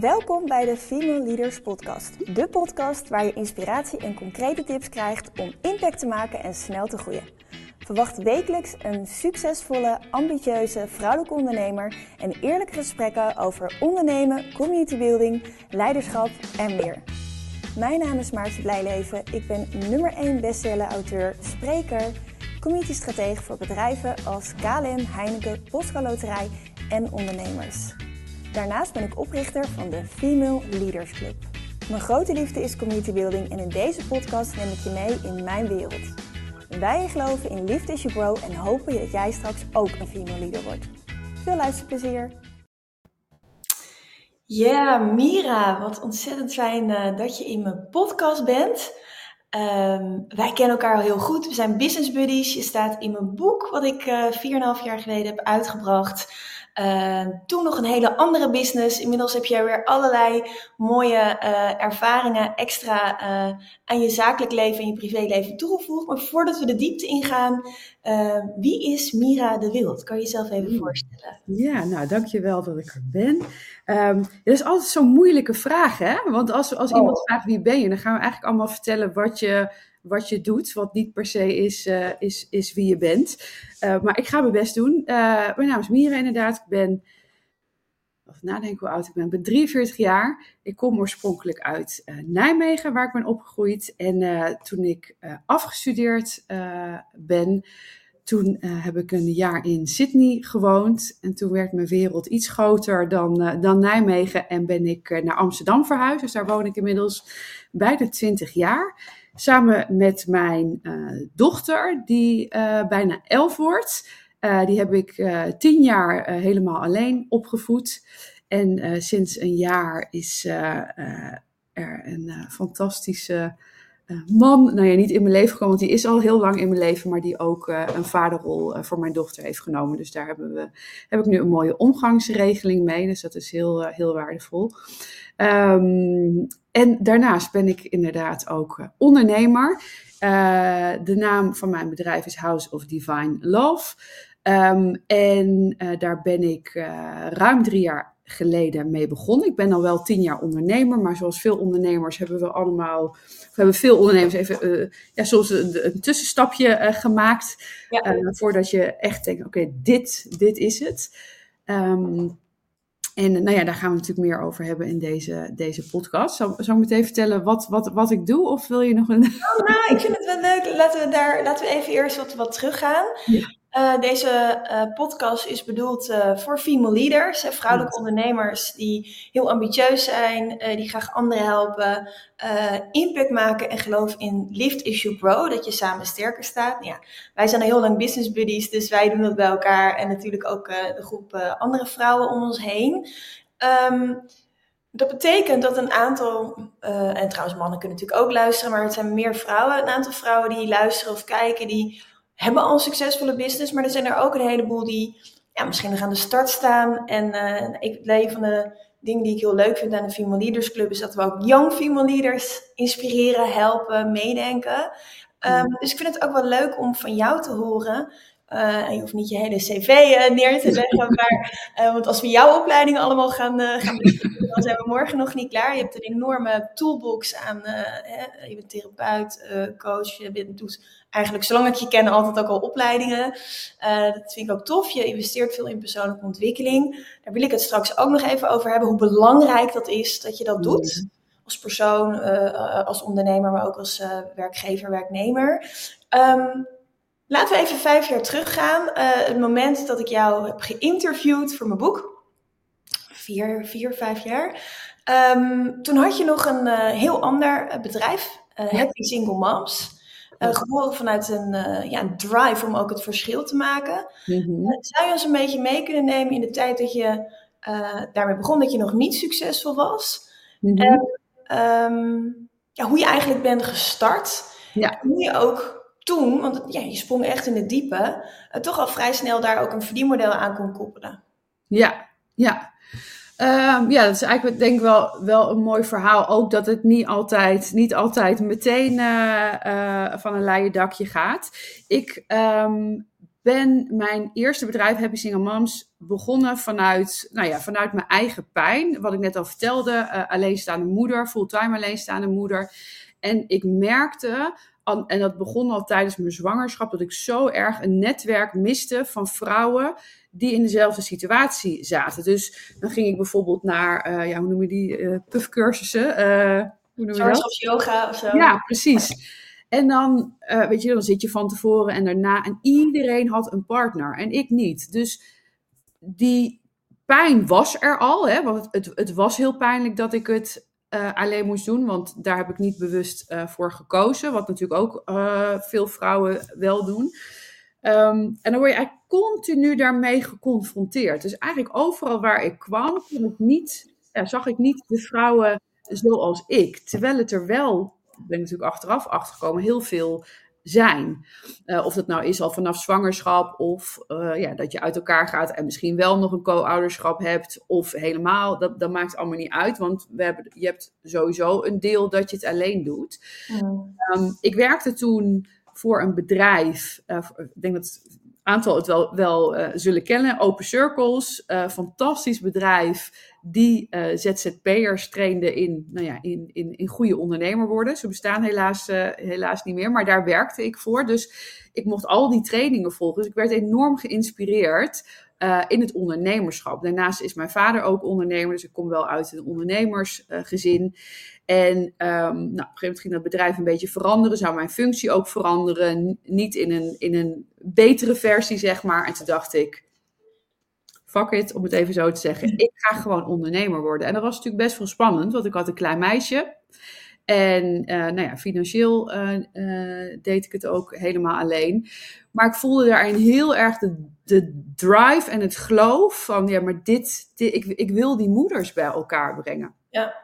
Welkom bij de Female Leaders Podcast. De podcast waar je inspiratie en concrete tips krijgt om impact te maken en snel te groeien. Verwacht wekelijks een succesvolle, ambitieuze vrouwelijke ondernemer en eerlijke gesprekken over ondernemen, communitybuilding, leiderschap en meer. Mijn naam is Maartje Blijleven. Ik ben nummer 1 bestseller-auteur, spreker, community-stratege voor bedrijven als KLM, Heineken, Postco Loterij en ondernemers. Daarnaast ben ik oprichter van de Female Leaders Club. Mijn grote liefde is community building en in deze podcast neem ik je mee in mijn wereld. Wij geloven in Liefde is You Grow en hopen dat jij straks ook een female leader wordt. Veel luisterplezier! Ja, Mira, wat ontzettend fijn uh, dat je in mijn podcast bent. Um, wij kennen elkaar al heel goed. We zijn business buddies. Je staat in mijn boek, wat ik uh, 4,5 jaar geleden heb uitgebracht. Uh, toen nog een hele andere business. Inmiddels heb jij weer allerlei mooie uh, ervaringen extra uh, aan je zakelijk leven en je privéleven toegevoegd. Maar voordat we de diepte ingaan, wie is Mira de Wild? Kan je jezelf even hmm. voorstellen? Ja, nou dankjewel dat ik er ben. Um, dat is altijd zo'n moeilijke vraag, hè? Want als, als oh. iemand vraagt wie ben je, dan gaan we eigenlijk allemaal vertellen wat je wat je doet, wat niet per se is, uh, is, is wie je bent. Uh, maar ik ga mijn best doen. Uh, mijn naam is Mira inderdaad. Ik ben, even nadenken hoe oud ik ben, ik ben 43 jaar. Ik kom oorspronkelijk uit Nijmegen, waar ik ben opgegroeid. En toen ik afgestudeerd ben, toen heb ik een jaar in Sydney gewoond. En toen werd mijn wereld iets groter dan, dan Nijmegen. En ben ik naar Amsterdam verhuisd. Dus daar woon ik inmiddels bijna 20 jaar. Samen met mijn uh, dochter, die uh, bijna elf wordt. Uh, die heb ik tien jaar helemaal alleen opgevoed. En sinds een jaar is er een fantastische man, nou ja, niet in mijn leven gekomen, want die is al heel lang in mijn leven, maar die ook een vaderrol voor mijn dochter heeft genomen. Dus daar hebben we, heb ik nu een mooie omgangsregeling mee. Dus dat is heel, heel waardevol. Um, en daarnaast ben ik inderdaad ook ondernemer. De naam van mijn bedrijf is House of Divine Love. Um, en daar ben ik ruim drie jaar geleden mee begonnen. Ik ben al wel tien jaar ondernemer, maar zoals veel ondernemers hebben we allemaal, hebben veel ondernemers even ja, soms een, een tussenstapje gemaakt. Ja. voordat je echt denkt, oké, okay, dit, dit is het. Um, en nou ja, daar gaan we natuurlijk meer over hebben in deze, deze podcast. Zal, zal ik meteen vertellen wat, wat, wat ik doe? Of wil je nog een. Oh, nou, ik vind het wel leuk. Laten we, daar, laten we even eerst wat, wat teruggaan. Ja. Uh, deze uh, podcast is bedoeld uh, voor female leaders, hè, vrouwelijke ondernemers die heel ambitieus zijn, die graag anderen helpen, impact maken en geloof in lift issue grow, dat je samen sterker staat. Ja, wij zijn al heel lang business buddies, dus wij doen dat bij elkaar en natuurlijk ook de groep andere vrouwen om ons heen. Um, dat betekent dat een aantal, en trouwens mannen kunnen natuurlijk ook luisteren, maar het zijn meer vrouwen, een aantal vrouwen die luisteren of kijken, die hebben al een succesvolle business, maar er zijn er ook een heleboel die ja, misschien nog aan de start staan. En uh, ik, een van de dingen die ik heel leuk vind aan de Female Leaders Club is dat we ook young female leaders inspireren, helpen, meedenken. Um, dus ik vind het ook wel leuk om van jou te horen. Uh, je hoeft niet je hele cv uh, neer te leggen, maar, uh, want als we jouw opleiding allemaal gaan, gaan dan zijn we morgen nog niet klaar. Je hebt een enorme toolbox aan, hè, je bent therapeut, coach, je bent, doet eigenlijk zolang ik je ken altijd ook al opleidingen. Dat vind ik ook tof. Je investeert veel in persoonlijke ontwikkeling. Daar wil ik het straks ook nog even over hebben. Hoe belangrijk dat is dat je dat doet. Mm. Als persoon, als ondernemer, maar ook als werkgever, werknemer. Um, laten we even vijf jaar teruggaan. het moment dat ik jou heb geïnterviewd voor mijn boek. Vier, vier vijf jaar. Um, toen had je nog een heel ander bedrijf. Happy Single Moms. Geboren vanuit een, ja, een drive om ook het verschil te maken. Mm-hmm. zou je ons een beetje mee kunnen nemen in de tijd dat je daarmee begon, dat je nog niet succesvol was? Mm-hmm. En um, ja, hoe je eigenlijk bent gestart. Ja. hoe je ook toen, want ja, je sprong echt in het diepe, toch al vrij snel daar ook een verdienmodel aan kon koppelen. Ja, ja. Um, ja, dat is eigenlijk denk ik wel, wel een mooi verhaal. Ook dat het niet altijd, niet altijd meteen uh, uh, van een leien dakje gaat. Ik um, ben mijn eerste bedrijf, Happy Single Moms, begonnen vanuit, nou ja, vanuit mijn eigen pijn. Wat ik net al vertelde, alleenstaande moeder, fulltime alleenstaande moeder. En ik merkte, en dat begon al tijdens mijn zwangerschap, dat ik zo erg een netwerk miste van vrouwen die in dezelfde situatie zaten. Dus dan ging ik bijvoorbeeld naar, uh, ja, hoe noem je die, uh, puffcursussen. Uh, hoe noem je dat? Of yoga of zo. Ja, precies. En dan, weet je, dan zit je van tevoren en daarna. En iedereen had een partner en ik niet. Dus die pijn was er al. Hè, want het, het was heel pijnlijk dat ik het alleen moest doen. Want daar heb ik niet bewust voor gekozen. Wat natuurlijk ook veel vrouwen wel doen. Um, en dan word je eigenlijk continu daarmee geconfronteerd. Dus eigenlijk overal waar ik kwam, ik niet, zag ik niet de vrouwen zoals ik. Terwijl het er wel, ben ik natuurlijk achteraf achtergekomen, heel veel zijn. Uh, of dat nou is al vanaf zwangerschap of uh, ja, dat je uit elkaar gaat en misschien wel nog een co-ouderschap hebt of helemaal. Dat, dat maakt allemaal niet uit, want we hebben, je hebt sowieso een deel dat je het alleen doet. Mm. Um, ik werkte toen voor een bedrijf. Uh, ik denk dat het aantal het wel, wel zullen kennen. Open Circles, fantastisch bedrijf die ZZP'ers trainde in, nou ja, in, in, in goede ondernemer worden. Ze bestaan helaas, helaas niet meer, maar daar werkte ik voor. Dus ik mocht al die trainingen volgen. Dus ik werd enorm geïnspireerd in het ondernemerschap. Daarnaast is mijn vader ook ondernemer, dus ik kom wel uit een ondernemersgezin. En um, nou, op een gegeven moment ging dat bedrijf een beetje veranderen. Zou mijn functie ook veranderen. Niet in een, in een betere versie, zeg maar. En toen dacht ik, fuck it, om het even zo te zeggen. Ik ga gewoon ondernemer worden. En dat was natuurlijk best wel spannend, want ik had een klein meisje. En uh, nou ja, financieel uh, uh, deed ik het ook helemaal alleen. Maar ik voelde daarin heel erg de, de drive en het geloof van, ja, maar dit, dit ik, ik wil die moeders bij elkaar brengen. Ja.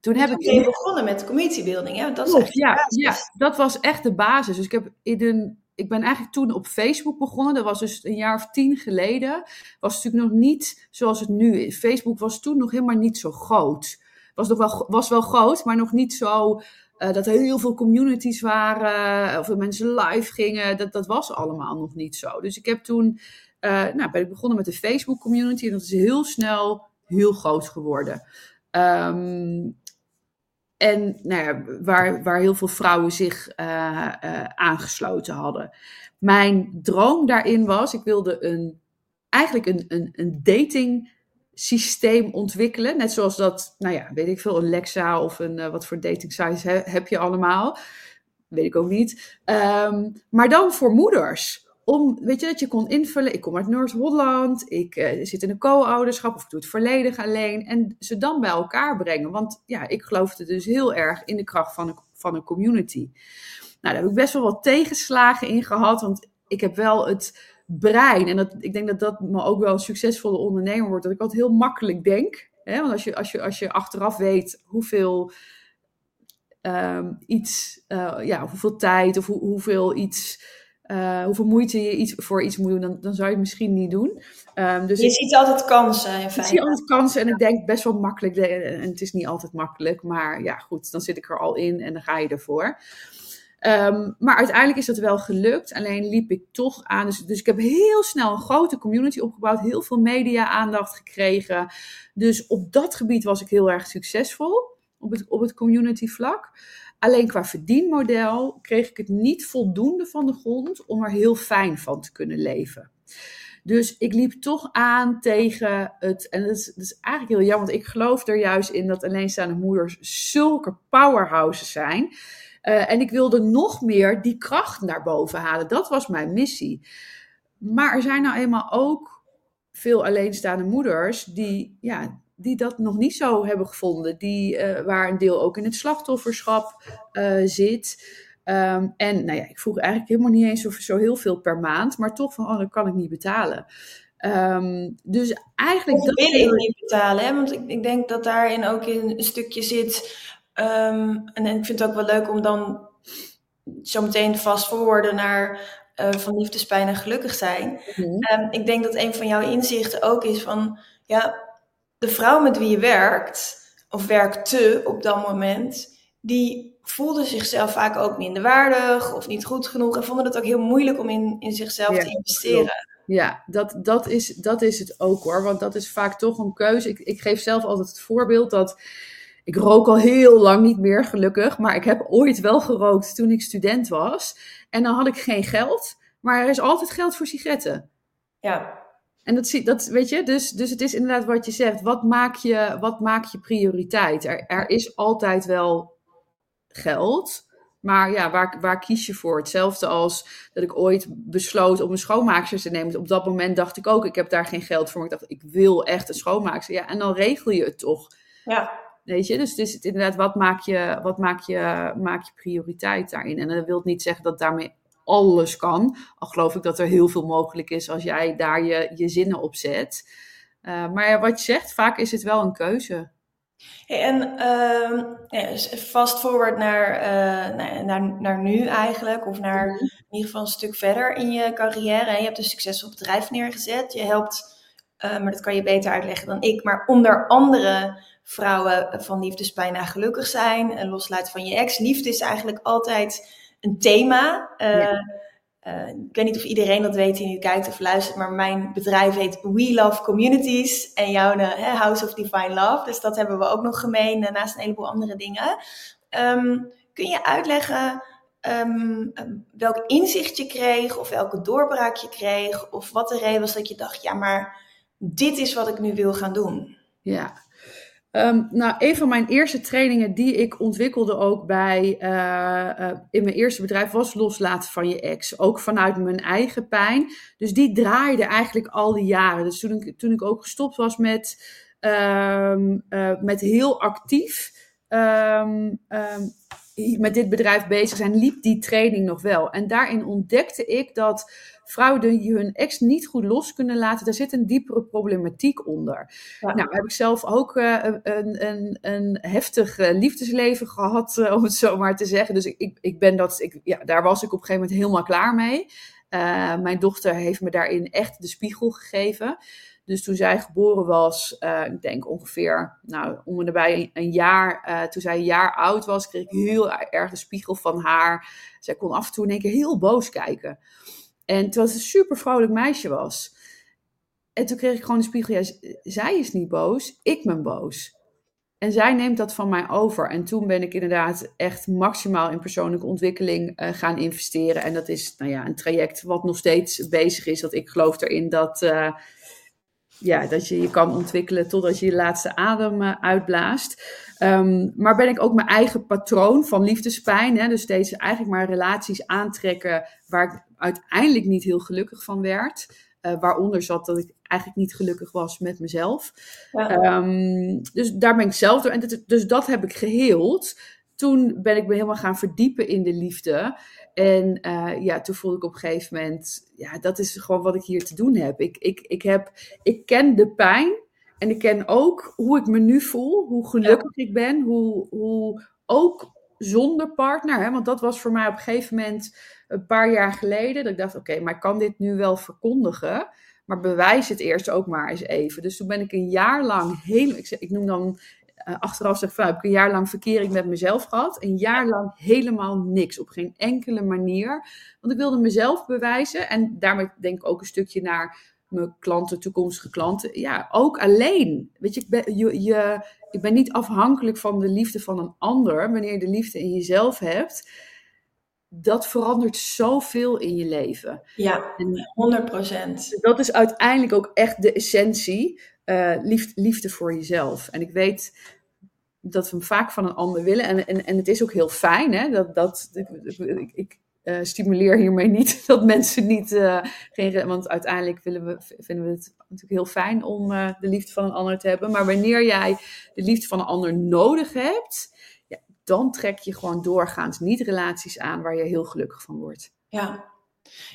Toen heb ik. Begonnen met community building, hè? Dat is echt ja, ja, dat was echt de basis. Dus ik, heb in een, ik ben eigenlijk toen op Facebook begonnen. Dat was dus een jaar of tien geleden. Was natuurlijk nog niet zoals het nu is. Facebook was toen nog helemaal niet zo groot. Was, nog wel, was wel groot, maar nog niet zo. Uh, dat er heel veel communities waren, of dat mensen live gingen. Dat, dat was allemaal nog niet zo. Dus ik heb toen. Uh, nou, ben ik begonnen met de Facebook community. En dat is heel snel heel groot geworden. Um, en nou ja, waar, waar heel veel vrouwen zich uh, uh, aangesloten hadden. Mijn droom daarin was, ik wilde een, eigenlijk een, een, een dating systeem ontwikkelen. Net zoals dat, nou ja, weet ik veel, een Lexa of een, uh, wat voor dating sites he, heb je allemaal. Weet ik ook niet. Um, maar dan voor moeders om, weet je, dat je kon invullen. Ik kom uit Noord-Holland, ik uh, zit in een co-ouderschap of ik doe het volledig alleen. En ze dan bij elkaar brengen. Want ja, ik geloofde dus heel erg in de kracht van een, van een community. Nou, daar heb ik best wel wat tegenslagen in gehad. Want ik heb wel het brein. En dat, ik denk dat dat me ook wel een succesvolle ondernemer wordt. Dat ik altijd heel makkelijk denk. Hè? Want als je, als, je, als je achteraf weet hoeveel um, iets, uh, ja, hoeveel tijd of hoe, hoeveel iets uh, hoeveel moeite je iets, voor iets moet doen, dan, dan zou je het misschien niet doen. Um, dus je ziet altijd kansen in feite. Ik zie altijd kansen en ik denk best wel makkelijk. En het is niet altijd makkelijk, maar ja goed, dan zit ik er al in en dan ga je ervoor. Um, maar uiteindelijk is dat wel gelukt. Alleen liep ik toch aan. Dus, dus ik heb heel snel een grote community opgebouwd. Heel veel media-aandacht gekregen. Dus op dat gebied was ik heel erg succesvol. Op het, op het community vlak. Alleen qua verdienmodel kreeg ik het niet voldoende van de grond om er heel fijn van te kunnen leven. Dus ik liep toch aan tegen het. En dat is, eigenlijk heel jammer, want ik geloof er juist in dat alleenstaande moeders zulke powerhouses zijn. Uh, en ik wilde nog meer die kracht naar boven halen. Dat was mijn missie. Maar er zijn nou eenmaal ook veel alleenstaande moeders die, ja, die dat nog niet zo hebben gevonden. Die, uh, waar een deel ook in het slachtofferschap uh, zit. Um, en nou ja, ik vroeg eigenlijk helemaal niet eens of zo heel veel per maand. Maar toch van, oh, dat kan ik niet betalen. Um, dus eigenlijk... Dat wil ik niet betalen, hè? want ik, ik denk dat daarin ook in een stukje zit... Um, en, en ik vind het ook wel leuk om dan zo meteen vast voorwoorden naar uh, van liefdespijn en gelukkig zijn. Mm -hmm. um, ik denk dat een van jouw inzichten ook is van, ja, de vrouw met wie je werkt, of werkte op dat moment, die voelden zichzelf vaak ook minder waardig of niet goed genoeg en vonden het ook heel moeilijk om in, in zichzelf te investeren. Ja, dat, dat, is, dat is het ook hoor. Want dat is vaak toch een keuze. Ik, ik geef zelf altijd het voorbeeld dat. Ik rook al heel lang niet meer, gelukkig. Maar ik heb ooit wel gerookt toen ik student was. En dan had ik geen geld. Maar er is altijd geld voor sigaretten. Ja. En dat, zie, dat weet je, dus, dus het is inderdaad wat je zegt. Wat maak je, wat maak je prioriteit? Er, er is altijd wel geld. Maar ja, waar, waar kies je voor? Hetzelfde als dat ik ooit besloot om een schoonmaakster te nemen. Op dat moment dacht ik ook, ik heb daar geen geld voor. Maar ik dacht, ik wil echt een schoonmaakster. Ja, en dan regel je het toch. Ja. Weet je, dus het is inderdaad, wat maak je, wat maak je, maak je prioriteit daarin? En dat wil niet zeggen dat daarmee alles kan. Al geloof ik dat er heel veel mogelijk is als jij daar je, je zinnen op zet. Uh, maar wat je zegt, vaak is het wel een keuze. Hey, en uh, dus fast forward naar, uh, naar, naar, nu eigenlijk, of naar mhm. in ieder geval een stuk verder in je carrière. Je hebt een succesvol bedrijf neergezet. Je helpt, uh, maar dat kan je beter uitleggen dan ik, maar onder andere vrouwen van liefdespijn naar gelukkig zijn en loslaten van je ex. Liefde is eigenlijk altijd een thema. Ja. Uh, ik weet niet of iedereen dat weet die nu kijkt of luistert, maar mijn bedrijf heet We Love Communities en jouw uh, House of Divine Love. Dus dat hebben we ook nog gemeen, uh, naast een heleboel andere dingen. Um, kun je uitleggen um, welk inzicht je kreeg of welke doorbraak je kreeg of wat de reden was dat je dacht, ja maar dit is wat ik nu wil gaan doen? Ja, Um, nou, een van mijn eerste trainingen die ik ontwikkelde ook bij, uh, uh, in mijn eerste bedrijf was loslaten van je ex. Ook vanuit mijn eigen pijn. Dus die draaide eigenlijk al die jaren. Dus toen ik, toen ik ook gestopt was met, um, uh, met heel actief um, met dit bedrijf bezig zijn, liep die training nog wel. En daarin ontdekte ik dat vrouwen die hun ex niet goed los kunnen laten, daar zit een diepere problematiek onder. Nou, heb ik zelf ook uh, een, een, een heftig uh, liefdesleven gehad, uh, om het zo maar te zeggen. Dus ik, ik ben dat, ik, ja, daar was ik op een gegeven moment helemaal klaar mee. mijn dochter heeft me daarin echt de spiegel gegeven. Dus toen zij geboren was, uh, ik denk ongeveer, nou, om en nabij een, jaar, uh, toen zij een jaar oud was, kreeg ik heel erg de spiegel van haar. Zij kon af en toe in één keer heel boos kijken. En terwijl het een super vrolijk meisje was. En toen kreeg ik gewoon de spiegel, zij is niet boos, ik ben boos. En zij neemt dat van mij over. En toen ben ik inderdaad echt maximaal in persoonlijke ontwikkeling uh, gaan investeren. En dat is nou ja, een traject wat nog steeds bezig is. Dat ik geloof erin dat, ja, dat je je kan ontwikkelen totdat je je laatste adem uh, uitblaast. Um, maar ben ik ook mijn eigen patroon van liefdespijn. Hè, dus steeds eigenlijk maar relaties aantrekken waar ik uiteindelijk niet heel gelukkig van werd. Uh, waaronder zat dat ik eigenlijk niet gelukkig was met mezelf. Ja. Um, dus daar ben ik zelf door. En dat, dus dat heb ik geheeld. Toen ben ik me helemaal gaan verdiepen in de liefde. En uh, ja, toen voelde ik op een gegeven moment, ja, dat is gewoon wat ik hier te doen heb. Ik, ik, ik, heb, ik ken de pijn en ik ken ook hoe ik me nu voel, hoe gelukkig ja. ik ben, hoe, hoe ook zonder partner. Hè, want dat was voor mij op een gegeven moment een paar jaar geleden. Dat ik dacht, oké, okay, maar ik kan dit nu wel verkondigen. Maar bewijs het eerst ook maar eens even. Dus toen ben ik een jaar lang helemaal, ik, ik noem dan uh, achteraf zeg van, heb ik een jaar lang verkering met mezelf gehad. Een jaar lang helemaal niks, op geen enkele manier. Want ik wilde mezelf bewijzen en daarmee denk ik ook een stukje naar mijn klanten, toekomstige klanten. Ja, ook alleen. Weet je, ik ben, je, je, ik ben niet afhankelijk van de liefde van een ander. Wanneer je de liefde in jezelf hebt, dat verandert zoveel in je leven. Ja, 100%. Dat is uiteindelijk ook echt de essentie. Uh, liefde, liefde voor jezelf. En ik weet dat we hem vaak van een ander willen. En, en, en het is ook heel fijn. Hè? Dat, dat, ik, ik uh, stimuleer hiermee niet dat mensen niet. Uh, geen, want uiteindelijk we, vinden we het natuurlijk heel fijn om de liefde van een ander te hebben. Maar wanneer jij de liefde van een ander nodig hebt. Ja, dan trek je gewoon doorgaans niet relaties aan waar je heel gelukkig van wordt. Ja,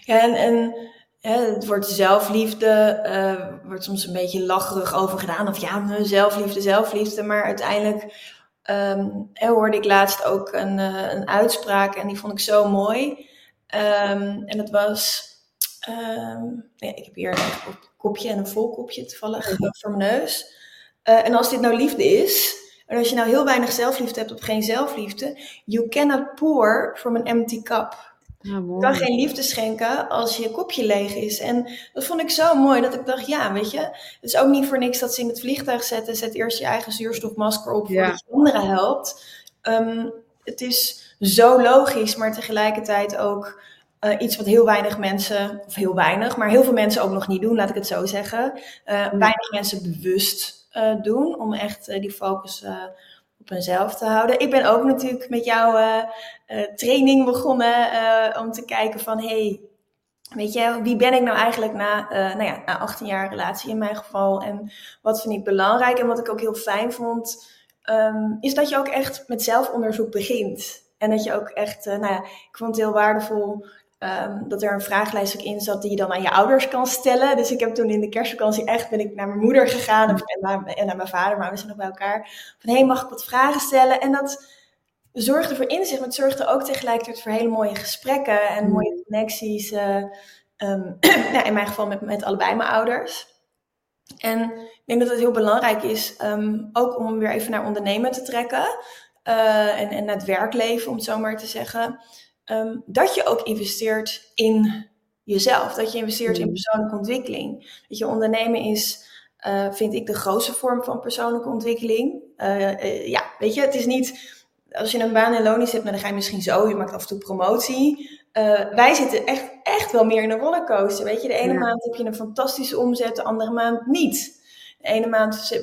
ja en. en het woord zelfliefde uh, wordt soms een beetje lacherig over gedaan. Of ja, zelfliefde, zelfliefde. Maar uiteindelijk um, hoorde ik laatst ook een, uh, een uitspraak en die vond ik zo mooi. Um, en dat was, um, ja, ik heb hier een kopje en een vol kopje toevallig voor mijn neus. Uh, en als dit nou liefde is, En als je nou heel weinig zelfliefde hebt of geen zelfliefde, you cannot pour from an empty cup. Ja, je kan geen liefde schenken als je kopje leeg is. En dat vond ik zo mooi dat ik dacht, ja, weet je, het is ook niet voor niks dat ze in het vliegtuig zetten. Zet eerst je eigen zuurstofmasker op voordat je anderen helpt. Ehm, het is zo logisch, maar tegelijkertijd ook uh, iets wat heel weinig mensen, of heel weinig, maar heel veel mensen ook nog niet doen, laat ik het zo zeggen. Uh, weinig mensen bewust uh, doen om echt die focus op hunzelf te houden. Ik ben ook natuurlijk met jouw training begonnen om te kijken van, hey, weet je, wie ben ik nou eigenlijk na, nou ja, na 18 jaar relatie in mijn geval en wat vind ik belangrijk en wat ik ook heel fijn vond, um, is dat je ook echt met zelfonderzoek begint. En dat je ook echt, nou ja, ik vond het heel waardevol um, dat er een vragenlijst ook in zat die je dan aan je ouders kan stellen. Dus ik heb toen in de kerstvakantie echt ben ik naar mijn moeder gegaan en, naar, en naar mijn vader, maar we zijn nog bij elkaar. Van hé, hey, mag ik wat vragen stellen? En dat zorgde voor inzicht, maar het zorgde ook tegelijkertijd voor hele mooie gesprekken en mm. mooie connecties. Uh, um, ja, in mijn geval met, met allebei mijn ouders. En ik denk dat het heel belangrijk is, um, ook om weer even naar ondernemen te trekken. Uh, en, en naar het werkleven, om het zo maar te zeggen. Um, dat je ook investeert in jezelf. Dat je investeert in mm. persoonlijke ontwikkeling. Dat je ondernemen is, uh, vind ik, de grootste vorm van persoonlijke ontwikkeling. Uh, ja, weet je, het is niet. Als je een baan in loon zit, dan ga je misschien zo, je maakt af en toe promotie. wij zitten echt, echt wel meer in een rollercoaster. Weet je, de ene maand heb je een fantastische omzet, de andere maand niet. De ene maand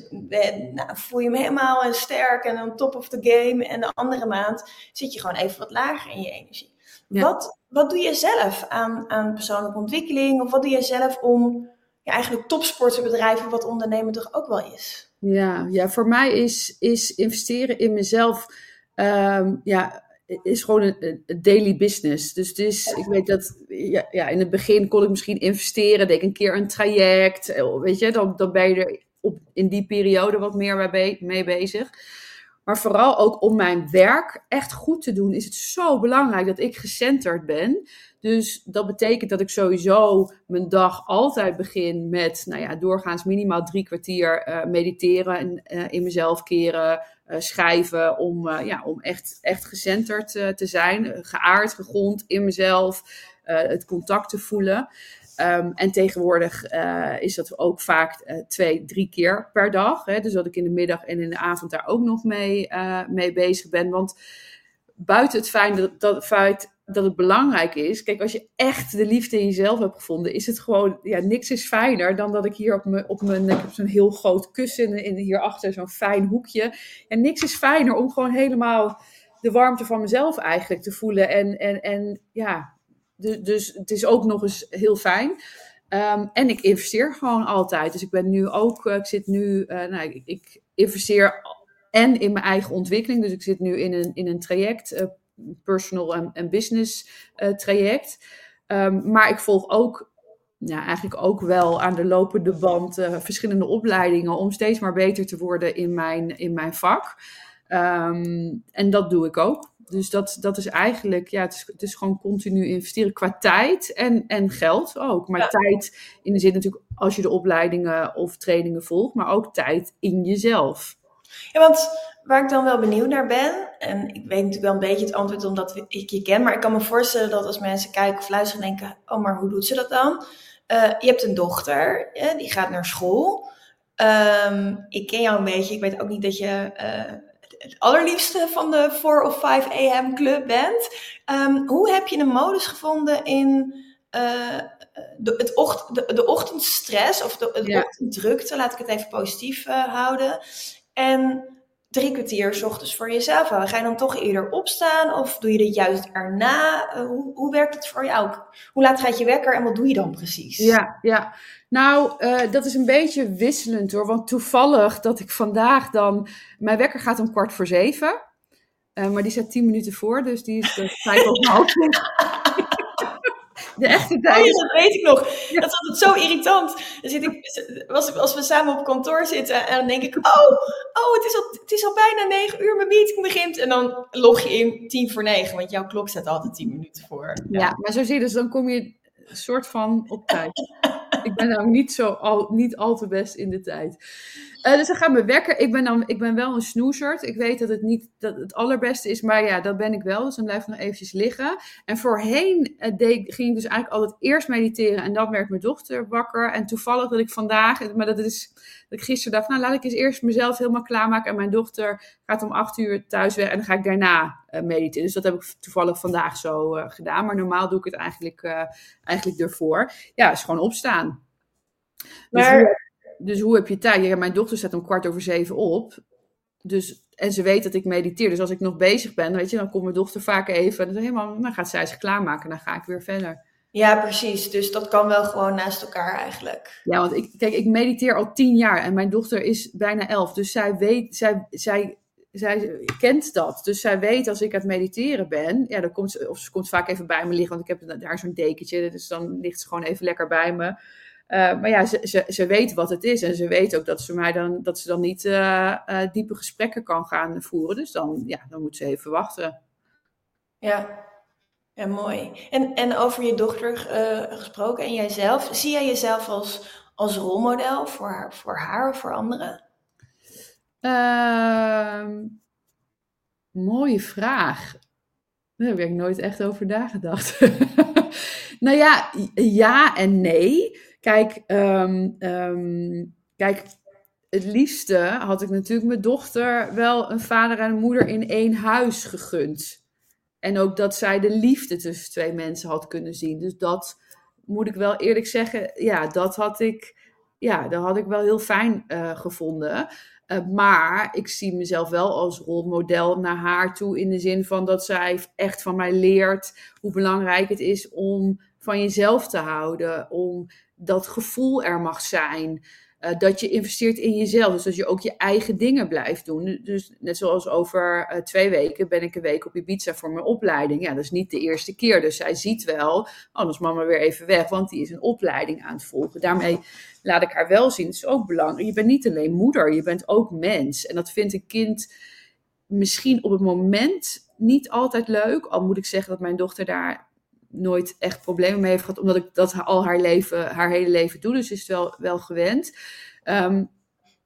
nou, voel je me helemaal sterk en on top of the game. En de andere maand zit je gewoon even wat lager in je energie. Wat, wat doe je zelf aan, aan persoonlijke ontwikkeling? Of wat doe je zelf om ja, eigenlijk topsporterbedrijven, wat ondernemen toch ook wel is? Ja, ja voor mij is, is investeren in mezelf ehm, ja, is gewoon een, een, daily business. Dus het is, ik weet dat ja, ja, in het begin kon ik misschien investeren, deed ik een keer een traject, eh, weet je, dan, dan ben je er op, in die periode wat meer mee bezig. Maar vooral ook om mijn werk echt goed te doen, is het zo belangrijk dat ik gecenterd ben. Dus dat betekent dat ik sowieso mijn dag altijd begin met, nou ja, doorgaans minimaal drie kwartier uh, mediteren en uh, in mezelf keren, uh, schrijven, om, ja, om echt, echt gecenterd te zijn, geaard, gegrond in mezelf, het contact te voelen. Um, en tegenwoordig uh, is dat ook vaak uh, twee, drie keer per dag. Hè? Dus dat ik in de middag en in de avond daar ook nog mee, uh, mee bezig ben. Want buiten het feit dat, dat, feit dat het belangrijk is. Kijk, als je echt de liefde in jezelf hebt gevonden, is het gewoon, ja, niks is fijner dan dat ik hier op mijn, op mijn ik heb zo'n heel groot kussen in, hierachter zo'n fijn hoekje. En niks is fijner om gewoon helemaal de warmte van mezelf eigenlijk te voelen. En, en, en ja, dus, het is ook nog eens heel fijn. Um, en ik investeer gewoon altijd. Dus ik ben nu ook, uh, ik zit nu, uh, nou, ik, investeer en in mijn eigen ontwikkeling. Dus ik zit nu in een, in een traject, uh, personal en, business traject. Um, maar ik volg ook, ja, eigenlijk ook wel aan de lopende band verschillende opleidingen om steeds maar beter te worden in mijn, in mijn vak. Um, en dat doe ik ook dus dat, dat is eigenlijk, ja, het is, het is gewoon continu investeren qua tijd en, en geld ook. Maar tijd in de zin natuurlijk als je de opleidingen of trainingen volgt, maar ook tijd in jezelf. Ja, want waar ik dan wel benieuwd naar ben, en ik weet natuurlijk wel een beetje het antwoord omdat ik je ken, maar ik kan me voorstellen dat als mensen kijken of luisteren en denken, oh, maar hoe doet ze dat dan? Uh, je hebt een dochter, die gaat naar school. Um, ik ken jou een beetje, ik weet ook niet dat je uh, het allerliefste van de 4 of 5 AM club bent. Um, hoe heb je een modus gevonden in uh, de, het ocht, de, de, ochtendstress of de, de ochtenddrukte, laat ik het even positief uh, houden. En drie kwartier s ochtends voor jezelf houden. Ga je dan toch eerder opstaan of doe je dit juist erna? Uh, hoe, hoe werkt het voor jou? Hoe laat gaat je wekker en wat doe je dan precies? Ja, ja. Nou, uh, dat is een beetje wisselend hoor. Want toevallig dat ik vandaag dan. Mijn wekker gaat om kwart voor zeven. Uh, maar die staat tien minuten voor, dus die is vijf over half. De echte tijd. Oh, dat weet ik nog. Dat is altijd zo irritant. Dan zit ik, als, als we samen op kantoor zitten en dan denk ik, oh, oh het, is al, het is al bijna negen uur, mijn meeting begint. En dan log je in tien voor negen, want jouw klok staat altijd tien minuten voor. Ja, maar zo zie je dus, dan kom je een soort van op tijd. ik ben nou niet, zo al, niet al te best in de tijd. Uh, dus dan gaan we wekker. Ik ben, dan, ik ben wel een snoezerd. Ik weet dat het niet dat het allerbeste is, maar ja, dat ben ik wel. Dus dan blijf ik nog eventjes liggen. En voorheen uh, deed, ging ik dus eigenlijk altijd eerst mediteren en dan werd mijn dochter wakker. En toevallig dat ik vandaag, maar dat is dat ik gisteren dacht, nou laat ik eens eerst mezelf helemaal klaarmaken. En mijn dochter gaat om acht uur thuis weg en dan ga ik daarna uh, mediteren. Dus dat heb ik toevallig vandaag zo gedaan. Maar normaal doe ik het eigenlijk, eigenlijk ervoor. Ja, is gewoon opstaan. Dus maar dus hoe heb je tijd? Ja, mijn dochter staat om kwart over zeven op. Dus, en ze weet dat ik mediteer. Dus als ik nog bezig ben, weet je, dan komt mijn dochter vaak even. En dan, helemaal, dan gaat zij zich klaarmaken. Dan ga ik weer verder. Ja, precies. Dus dat kan wel gewoon naast elkaar eigenlijk. Ja, want ik, kijk, ik mediteer al tien jaar en mijn dochter is bijna elf. Dus zij weet, zij, zij, zij kent dat. Dus zij weet als ik aan het mediteren ben, ja, dan komt ze, of ze komt vaak even bij me liggen, want ik heb daar zo'n dekentje. Dus dan ligt ze gewoon even lekker bij me. Uh, maar ja, ze, ze, ze weet wat het is. En ze weet ook dat ze, mij dan, dat ze dan niet uh, uh, diepe gesprekken kan gaan voeren. Dus dan, ja, dan moet ze even wachten. Ja, ja mooi. En, en over je dochter gesproken en jijzelf. Zie jij jezelf als, als rolmodel voor haar, voor haar of voor anderen? Ehm, mooie vraag. Daar heb ik nooit echt over nagedacht. nou ja, ja en nee. Kijk, um, um, kijk, het liefste had ik natuurlijk mijn dochter wel een vader en een moeder in één huis gegund. En ook dat zij de liefde tussen twee mensen had kunnen zien. Dus dat moet ik wel eerlijk zeggen, ja, dat had ik, ja, dat had ik wel heel fijn uh, gevonden. Uh, maar ik zie mezelf wel als rolmodel naar haar toe. In de zin van dat zij echt van mij leert hoe belangrijk het is om van jezelf te houden. Om dat gevoel er mag zijn. Uh, dat je investeert in jezelf. Dus dat je ook je eigen dingen blijft doen. Dus net zoals over uh, twee weken ben ik een week op Ibiza voor mijn opleiding. Ja, dat is niet de eerste keer. Dus zij ziet wel, oh, is mama weer even weg, want die is een opleiding aan het volgen. Daarmee laat ik haar wel zien, het is ook belangrijk. Je bent niet alleen moeder, je bent ook mens. En dat vindt een kind misschien op het moment niet altijd leuk. Al moet ik zeggen dat mijn dochter daar nooit echt problemen mee heeft gehad, omdat ik dat al haar leven, haar hele leven doe. Dus is het wel, wel gewend. Um,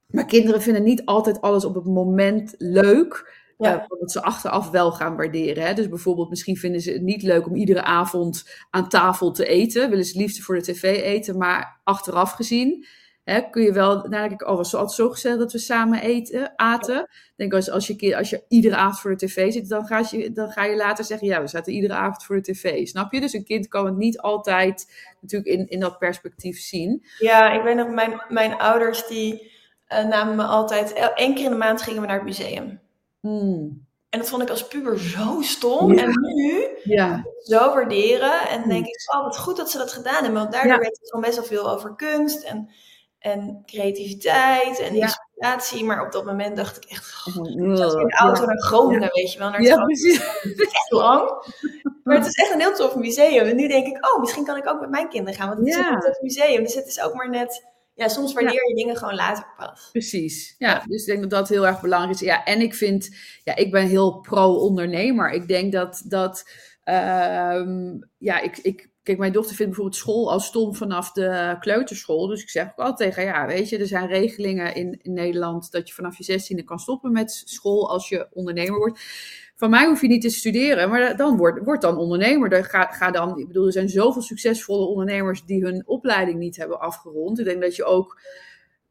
maar kinderen vinden niet altijd alles op het moment leuk. Ja. Uh, dat ze achteraf wel gaan waarderen. Hè? Dus bijvoorbeeld, misschien vinden ze het niet leuk om iedere avond aan tafel te eten. Willen ze liefst voor de tv eten, maar achteraf gezien Hè, kun je wel, nou denk ik, oh, was altijd zo gezellig dat we samen eten, aten. denk als, als, je, als je iedere avond voor de tv zit, dan ga, je, dan ga je later zeggen, ja, we zaten iedere avond voor de tv. Snap je? Dus een kind kan het niet altijd natuurlijk in, in dat perspectief zien. Ja, ik weet nog, mijn, mijn ouders die uh, namen me altijd, één keer in de maand gingen we naar het museum. Hmm. En dat vond ik als puber zo stom. En nu ja. zo waarderen. En denk ik, oh, wat goed dat ze dat gedaan hebben. Want daardoor weet ik gewoon best wel veel over kunst. En en creativiteit en inspiratie. Maar op dat moment dacht ik echt, oh, in de auto naar Groningen, weet je wel. Naar ja, precies. Het echt lang. Maar het is echt een heel tof museum. En nu denk ik, oh, misschien kan ik ook met mijn kinderen gaan. Want het is een tof museum. Dus het is ook maar net... Ja, soms waardeer je dingen gewoon later pas. Precies, ja. Dus ik denk dat dat heel erg belangrijk is. Ja, en ik vind, ja, ik ben heel pro-ondernemer. Ik denk dat, dat um, ja, ik, ik Kijk, mijn dochter vindt bijvoorbeeld school al stom vanaf de kleuterschool. Dus ik zeg ook altijd tegen ja, weet je, er zijn regelingen in, Nederland dat je vanaf je zestiende kan stoppen met school als je ondernemer wordt. Van mij hoef je niet te studeren, maar dan word, word dan ondernemer. Ga, ga dan, ik bedoel, er zijn zoveel succesvolle ondernemers die hun opleiding niet hebben afgerond. Ik denk dat je ook,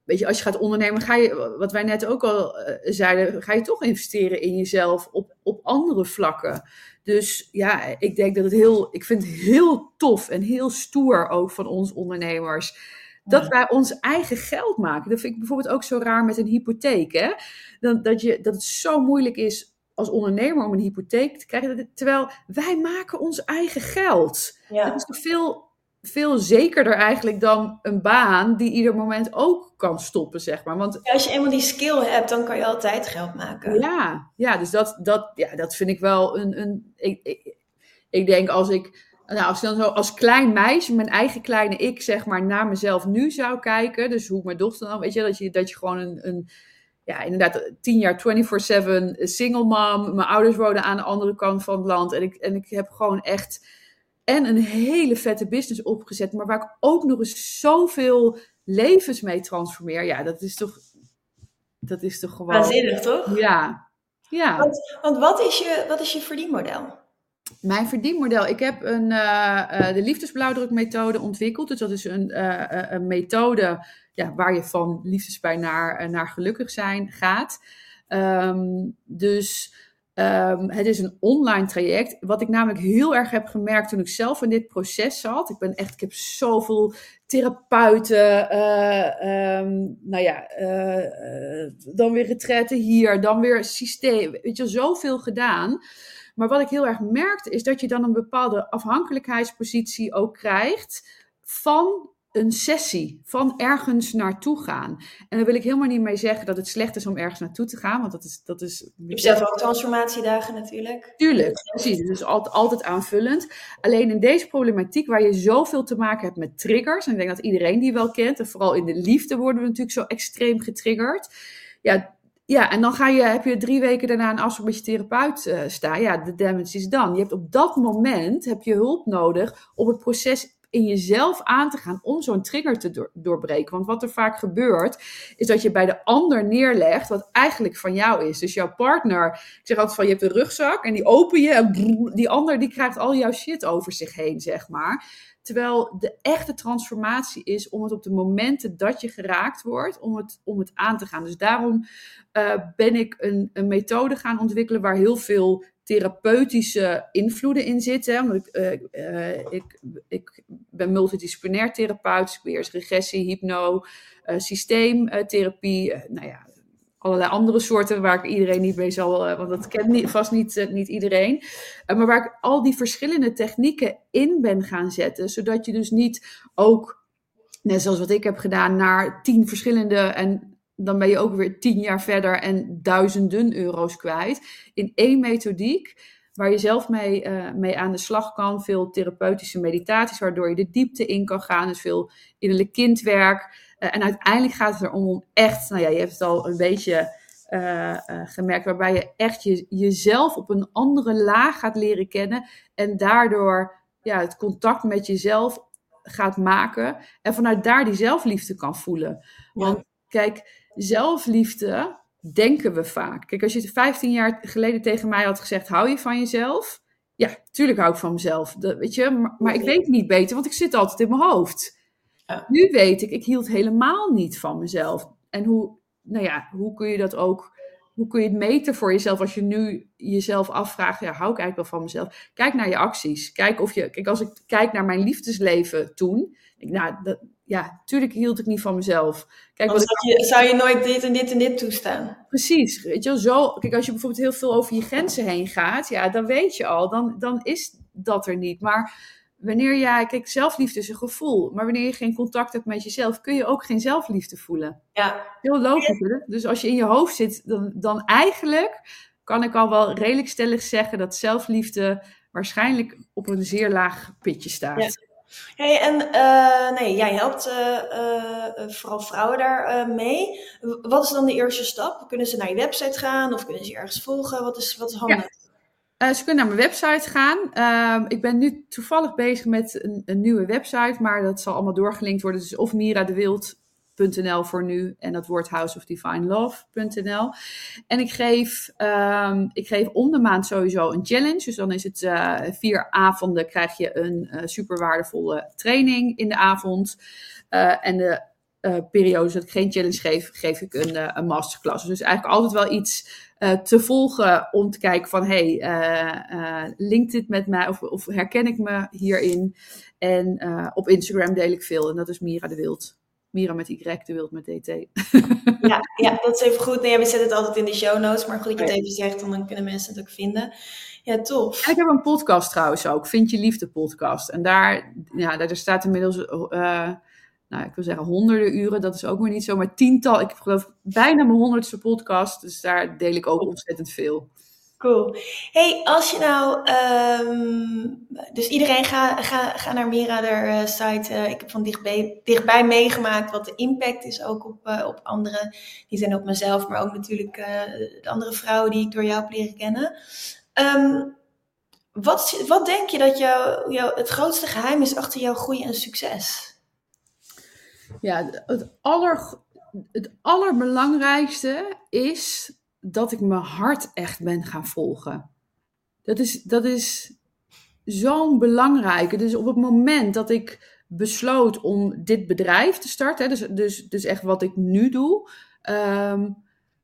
weet je, als je gaat ondernemen, ga je, wat wij net ook al uh, zeiden, ga je toch investeren in jezelf op, op andere vlakken. Dus ja, ik denk dat het heel, ik vind het heel tof en heel stoer ook van ons ondernemers. Dat wij ons eigen geld maken. Dat vind ik bijvoorbeeld ook zo raar met een hypotheek. Hè? Dat, dat, je, dat het zo moeilijk is als ondernemer om een hypotheek te krijgen. Terwijl wij maken ons eigen geld. Ja. Dat is veel veel zekerder eigenlijk dan een baan die ieder moment ook kan stoppen, zeg maar. Want, als je eenmaal die skill hebt, dan kan je altijd geld maken. Ja, ja dus dat, dat, ja, dat vind ik wel een... een ik, ik, ik denk als ik... Nou, als ik dan zo als klein meisje, mijn eigen kleine ik, zeg maar, naar mezelf nu zou kijken. Dus hoe mijn dochter dan, weet je, dat je, dat je gewoon een, een ja, inderdaad, tien jaar 24-7 single mom. Mijn ouders wonen aan de andere kant van het land. En ik, en ik heb gewoon echt en een hele vette business opgezet, maar waar ik ook nog eens zoveel levens mee transformeer. Ja, dat is toch dat is toch gewoon... Waanzinnig, toch? Ja. ja. Want, want wat, is je, wat is je verdienmodel? Mijn verdienmodel. Ik heb een, uh, de liefdesblauwdrukmethode ontwikkeld. Dus dat is een, uh, een methode ja, waar je van liefdespijn naar, naar gelukkig zijn gaat. Um, dus um, het is een online traject. Wat ik namelijk heel erg heb gemerkt toen ik zelf in dit proces zat. Ik ben echt, ik heb zoveel therapeuten, uh, um, nou ja, dan weer retretten hier, dan weer systeem. Weet je, zoveel gedaan. Maar wat ik heel erg merkte, is dat je dan een bepaalde afhankelijkheidspositie ook krijgt van een sessie, van ergens naartoe gaan. En daar wil ik helemaal niet mee zeggen dat het slecht is om ergens naartoe te gaan, want dat is... Dat is je hebt zelf ook transformatiedagen natuurlijk. Tuurlijk, precies. Dus altijd, altijd aanvullend. Alleen in deze problematiek waar je zoveel te maken hebt met triggers, en ik denk dat iedereen die wel kent, en vooral in de liefde worden we natuurlijk zo extreem getriggerd. Ja, ja, en dan ga je, heb je drie weken daarna een afspraak met je therapeut uh, staan. Ja, de damage is dan. Je hebt op dat moment heb je hulp nodig om het proces in jezelf aan te gaan om zo'n trigger te doorbreken. Want wat er vaak gebeurt, is dat je bij de ander neerlegt wat eigenlijk van jou is. Dus jouw partner, ik zeg altijd van je hebt een rugzak en die open je en die ander die krijgt al jouw shit over zich heen, zeg maar. Terwijl de echte transformatie is om het op de momenten dat je geraakt wordt, om het, om het aan te gaan. Dus daarom uh, ben ik een, een methode gaan ontwikkelen waar heel veel therapeutische invloeden in zitten. Ik, uh, uh, ik, ik ben multidisciplinair therapeut, dus ik beheers regressie, hypno, systeemtherapie, nou ja, allerlei andere soorten waar ik iedereen niet mee zal, want dat kent vast niet, niet iedereen. maar waar ik al die verschillende technieken in ben gaan zetten, zodat je dus niet ook, net zoals wat ik heb gedaan, naar tien verschillende en dan ben je ook weer tien jaar verder en duizenden euro's kwijt. In één methodiek waar je zelf mee, uh, mee aan de slag kan. Veel therapeutische meditaties, waardoor je de diepte in kan gaan. Dus veel innerlijk kindwerk. Uh, en uiteindelijk gaat het erom om echt, nou ja, je hebt het al een beetje uh, gemerkt, waarbij je echt je, jezelf op een andere laag gaat leren kennen. En daardoor ja, het contact met jezelf gaat maken. En vanuit daar die zelfliefde kan voelen. Want kijk, zelfliefde denken we vaak. Kijk, als je 15 jaar geleden tegen mij had gezegd: hou je van jezelf? Ja, tuurlijk hou ik van mezelf. Dat, weet je, maar, ik weet niet beter, want ik zit altijd in mijn hoofd. Ja. Nu weet ik, ik hield helemaal niet van mezelf. En hoe, nou ja, hoe kun je dat ook, hoe kun je het meten voor jezelf als je nu jezelf afvraagt, ja, hou ik eigenlijk wel van mezelf? Kijk naar je acties. Kijk of je, kijk, als ik kijk naar mijn liefdesleven toen, ik, nou, dat, ja, tuurlijk hield ik niet van mezelf. Kijk, wat je, zou je nooit dit en dit en dit toestaan? Precies, weet je wel, zo. Kijk, als je bijvoorbeeld heel veel over je grenzen heen gaat, ja, dan weet je al, dan, dan is dat er niet. Maar wanneer jij, kijk, zelfliefde is een gevoel, maar wanneer je geen contact hebt met jezelf, kun je ook geen zelfliefde voelen. Ja. Heel logisch, hè? Dus als je in je hoofd zit, dan, dan eigenlijk kan ik al wel redelijk stellig zeggen dat zelfliefde waarschijnlijk op een zeer laag pitje staat. Ja. Hey, en uh, nee, jij helpt uh, vooral vrouwen daar mee. Wat is dan de eerste stap? Kunnen ze naar je website gaan of kunnen ze je ergens volgen? Wat is, wat is handig? Ja. Ze kunnen naar mijn website gaan. Ehm, ik ben nu toevallig bezig met een, nieuwe website, maar dat zal allemaal doorgelinkt worden. Dus of Mira de Wild .nl voor nu en dat wordt houseofdivinelove.nl. En ik geef, um, ik geef om de maand sowieso een challenge. Dus dan is het uh, vier avonden krijg je een uh, super waardevolle training in de avond. Uh, en de periodes dat ik geen challenge geef, geef ik een, een masterclass. Dus eigenlijk altijd wel iets te volgen om te kijken van hey, linkt dit met mij of, of herken ik me hierin? En op Instagram deel ik veel en dat is Mira de Wild. Mira met Y, de Wild met DT. ja, ja, dat is even goed. Nee, we zetten het altijd in de show notes, maar goed dat je het even zegt, dan kunnen mensen het ook vinden. Ja, tof. En ik heb een podcast trouwens ook, Vind je Liefde podcast. En daar, ja, daar staat inmiddels, uh, nou, ik wil zeggen honderden uren, dat is ook maar niet zo, maar tiental, ik geloof bijna mijn honderdste podcast, dus daar deel ik ook ontzettend veel. Cool. Hey, als je nou, um, dus iedereen ga, ga, ga naar Mira uh, site. Uh, ik heb van dichtbij, dichtbij meegemaakt wat de impact is ook op, uh, op anderen. Die zijn op mezelf, maar ook natuurlijk de andere vrouwen die ik door jou heb leren kennen. Um, wat, wat denk je dat jou, jou, het grootste geheim is achter jouw groei en succes? Ja, het aller het allerbelangrijkste is dat ik mijn hart echt ben gaan volgen. Dat is, dat is zo'n belangrijke. Dus op het moment dat ik besloot om dit bedrijf te starten, dus, dus, dus echt wat ik nu doe, um,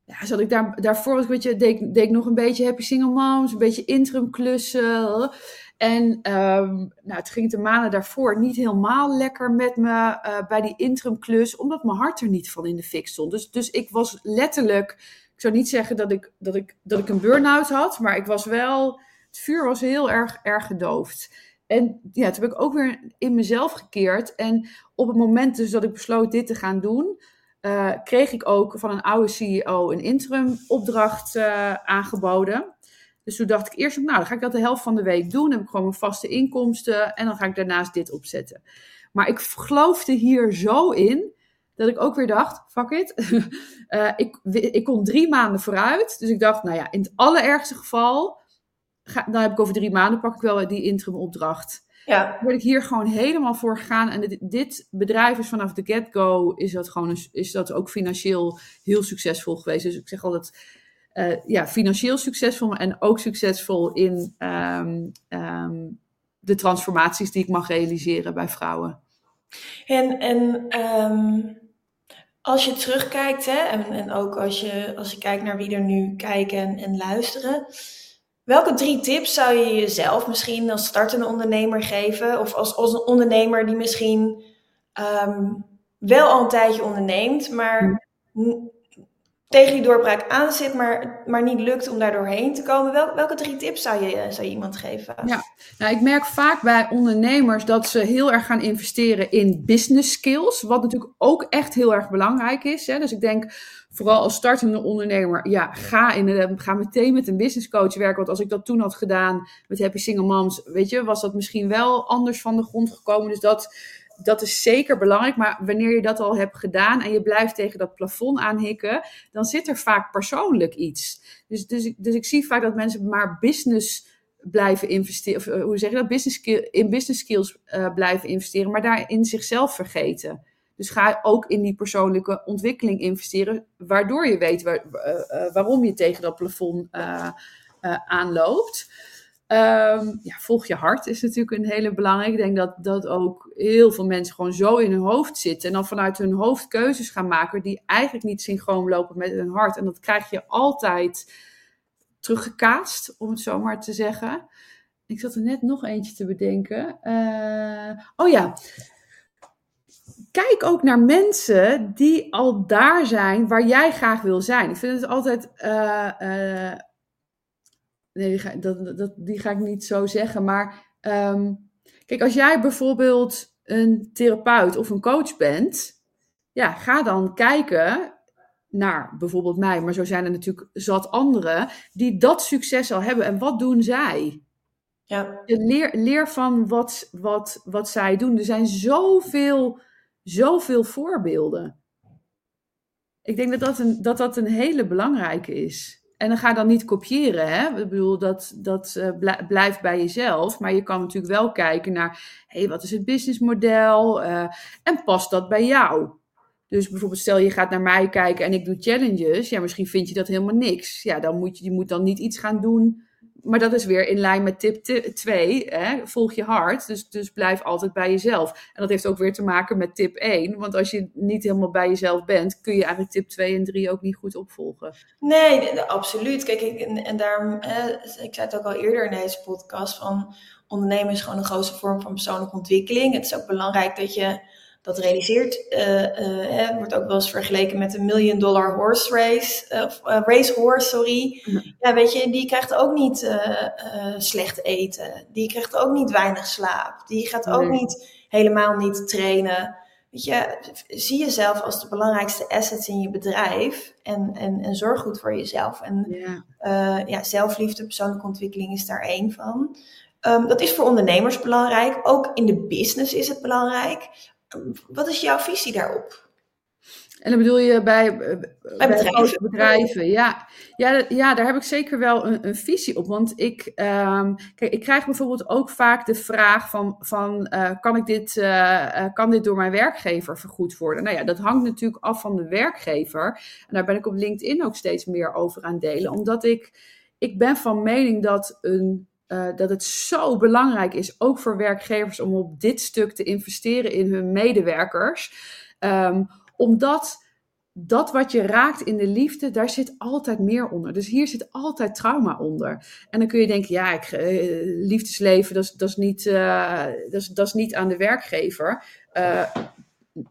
ja, zat ik daar, daarvoor, weet je, deed, deed ik nog een beetje Happy Single Moms, een beetje interim klussen. En um, nou, het ging de maanden daarvoor niet helemaal lekker met me uh, bij die interim klus, omdat mijn hart er niet van in de fik stond. Dus, dus ik was letterlijk, ik zou niet zeggen dat ik, dat ik, dat ik een burn-out had, maar ik was wel, het vuur was heel erg, erg gedoofd. En ja, toen heb ik ook weer in mezelf gekeerd. En op het moment dus dat ik besloot dit te gaan doen, uh, kreeg ik ook van een oude CEO een interim opdracht uh, aangeboden. Dus toen dacht ik eerst, nou, dan ga ik dat de helft van de week doen. Dan heb ik gewoon mijn vaste inkomsten en dan ga ik daarnaast dit opzetten. Maar ik geloofde hier zo in dat ik ook weer dacht, fuck it. uh, ik, ik kon drie maanden vooruit. Dus ik dacht, nou ja, in het allerergste geval, ga, dan heb ik over drie maanden, pak ik wel die interim opdracht. Ja. word ik hier gewoon helemaal voor gegaan. En dit, dit bedrijf is vanaf de get-go, is dat gewoon is dat ook financieel heel succesvol geweest. Dus ik zeg altijd, uh, ja, financieel succesvol en ook succesvol in um, um, de transformaties die ik mag realiseren bij vrouwen. En, en um, als je terugkijkt, hè, en, en ook als je, als je kijkt naar wie er nu kijken en, en luisteren. Welke drie tips zou je jezelf misschien als startende ondernemer geven? Of als, als een ondernemer die misschien um, wel al een tijdje onderneemt, maar tegen die doorbraak aan zit, maar, maar niet lukt om daar doorheen te komen. Wel, welke drie tips zou je, zou je iemand geven? Ja, nou, ik merk vaak bij ondernemers dat ze heel erg gaan investeren in business skills. Wat natuurlijk ook echt heel erg belangrijk is. Hè? Dus ik denk vooral als startende ondernemer, ja, ga, in, ga meteen met een business coach werken. Want als ik dat toen had gedaan met Happy Single Moms, weet je, was dat misschien wel anders van de grond gekomen. Dus dat dat is zeker belangrijk. Maar wanneer je dat al hebt gedaan en je blijft tegen dat plafond aanhikken, dan zit er vaak persoonlijk iets. Dus, dus, dus ik zie vaak dat mensen maar business blijven investeren, of eh, hoe zeg je dat, business in business skills uh, blijven investeren, maar daarin zichzelf vergeten. Dus ga ook in die persoonlijke ontwikkeling investeren, waardoor je weet waar, uh, waarom je tegen dat plafond aanloopt. Um, ja, volg je hart is natuurlijk een hele belangrijke. Ik denk dat, dat ook heel veel mensen gewoon zo in hun hoofd zitten. En dan vanuit hun hoofd keuzes gaan maken die eigenlijk niet synchroon lopen met hun hart. En dat krijg je altijd teruggekaast, om het zo maar te zeggen. Ik zat er net nog eentje te bedenken. Uh, oh ja. Kijk ook naar mensen die al daar zijn waar jij graag wil zijn. Ik vind het altijd uh, uh, Nee, die ga, dat, dat, die ga ik niet zo zeggen. Maar um, kijk, als jij bijvoorbeeld een therapeut of een coach bent, ja, ga dan kijken naar bijvoorbeeld mij, maar zo zijn er natuurlijk zat anderen die dat succes al hebben. En wat doen zij? Ja. Leer, leer van wat, wat, wat zij doen. Er zijn zoveel, zoveel voorbeelden. Ik denk dat dat een, dat, dat een hele belangrijke is. En dan ga dan niet kopiëren. Hè? Ik bedoel, dat, dat uh, blijft bij jezelf. Maar je kan natuurlijk wel kijken naar, hey, wat is het businessmodel? Uh, en past dat bij jou? Dus bijvoorbeeld, stel je gaat naar mij kijken en ik doe challenges. Ja, misschien vind je dat helemaal niks. Ja, dan moet je, je moet dan niet iets gaan doen maar dat is weer in lijn met tip 2. Volg je hart. Dus, dus blijf altijd bij jezelf. En dat heeft ook weer te maken met tip 1. Want als je niet helemaal bij jezelf bent, kun je eigenlijk tip 2 en 3 ook niet goed opvolgen. Nee, absoluut. Kijk, ik, en, en daarom, ik zei het ook al eerder in deze podcast, van ondernemen is gewoon een grootste vorm van persoonlijke ontwikkeling. Het is ook belangrijk dat je dat realiseert. Uh, uh, wordt ook wel eens vergeleken met een million dollar horse race. of race horse, sorry. Ja, weet je, die krijgt ook niet slecht eten. Die krijgt ook niet weinig slaap. Die gaat ook niet helemaal niet trainen. Weet je, zie jezelf als de belangrijkste assets in je bedrijf. En, en, en zorg goed voor jezelf. En ja. ja, zelfliefde, persoonlijke ontwikkeling is daar één van. Um, dat is voor ondernemers belangrijk. Ook in de business is het belangrijk. Wat is jouw visie daarop? En dan bedoel je bij, bij, bij bedrijven. bedrijven. Ja. Ja, ja, daar heb ik zeker wel een, een visie op. Want ik, um, kijk, ik krijg bijvoorbeeld ook vaak de vraag van, van uh, kan, ik dit, uh, kan dit door mijn werkgever vergoed worden? Nou ja, dat hangt natuurlijk af van de werkgever. En daar ben ik op LinkedIn ook steeds meer over aan delen. Omdat ik, ik ben van mening dat een uh, dat het zo belangrijk is, ook voor werkgevers, om op dit stuk te investeren in hun medewerkers. Um, omdat dat wat je raakt in de liefde, daar zit altijd meer onder. Dus hier zit altijd trauma onder. En dan kun je denken, ja, ik, uh, liefdesleven, dat is, dat, is niet, uh, dat, is, dat is niet aan de werkgever.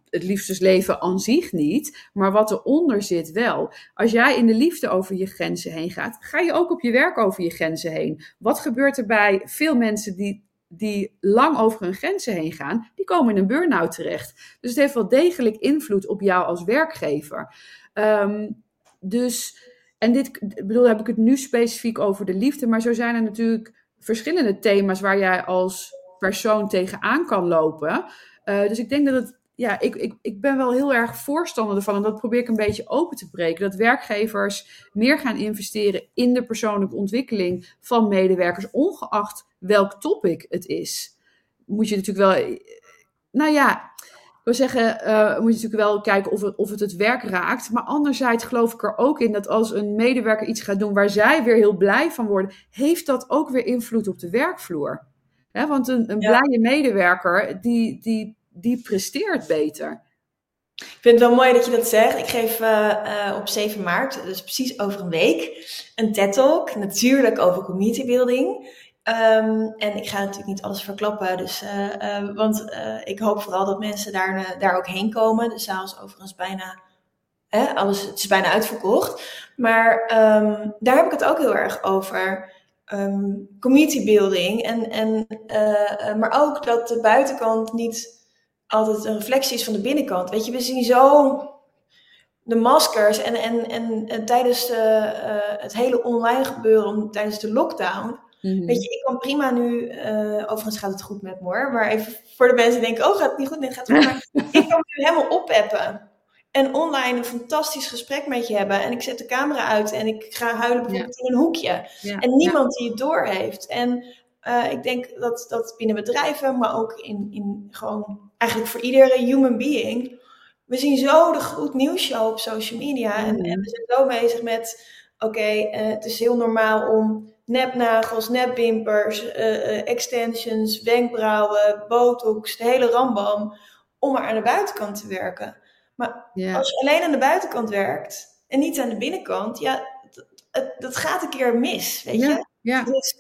Het liefdesleven aan zich niet, maar wat eronder zit wel. Als jij in de liefde over je grenzen heen gaat, ga je ook op je werk over je grenzen heen. Wat gebeurt er bij veel mensen die die lang over hun grenzen heen gaan, die komen in een burn-out terecht. Dus het heeft wel degelijk invloed op jou als werkgever. Um, dus, en dit bedoel, heb ik het nu specifiek over de liefde, maar zo zijn er natuurlijk verschillende thema's waar jij als persoon tegenaan kan lopen. Uh, dus ik denk dat het ja, ik, ik, ik ben wel heel erg voorstander ervan. En dat probeer ik een beetje open te breken. Dat werkgevers meer gaan investeren in de persoonlijke ontwikkeling van medewerkers, ongeacht welk topic het is. Moet je natuurlijk wel. Nou ja, ik wil zeggen, uh, moet je natuurlijk wel kijken of het, of het het werk raakt. Maar anderzijds geloof ik er ook in dat als een medewerker iets gaat doen waar zij weer heel blij van worden, heeft dat ook weer invloed op de werkvloer. He, want een, een ja. blije medewerker, die, die die presteert beter. Ik vind het wel mooi dat je dat zegt. Ik geef uh, uh, op 7 maart, dus precies over een week, een TED-talk. Natuurlijk over community building. Um, en ik ga natuurlijk niet alles verklappen, dus, uh, want ik hoop vooral dat mensen daar, daar ook heen komen. De zaal is overigens bijna, hè, alles, het is bijna uitverkocht. Maar um, daar heb ik het ook heel erg over. Um, community building. En, en, maar ook dat de buitenkant niet altijd een reflectie is van de binnenkant. Weet je, we zien zo de maskers en, en, en, en tijdens de, uh, het hele online gebeuren, tijdens de lockdown. Mm-hmm. Weet je, ik kan prima nu, uh, overigens gaat het goed met me maar even voor de mensen die denken, oh gaat het niet goed? Nee, gaat het goed. Maar ik kan nu helemaal opappen en online een fantastisch gesprek met je hebben. En ik zet de camera uit en ik ga huilen bijvoorbeeld ja. in een hoekje. Ja. En niemand ja. die het door heeft. En uh, ik denk dat, dat binnen bedrijven, maar ook in, in gewoon eigenlijk voor iedere human being. We zien zo de goed nieuws show op social media. En, mm. en, we zijn zo bezig met, oké, okay, uh, het is heel normaal om nepnagels, nepwimpers, uh, extensions, wenkbrauwen, botox, de hele rambam, om maar aan de buitenkant te werken. Maar yeah. als je alleen aan de buitenkant werkt en niet aan de binnenkant, ja, dat, dat gaat een keer mis, weet je? Ja. Dus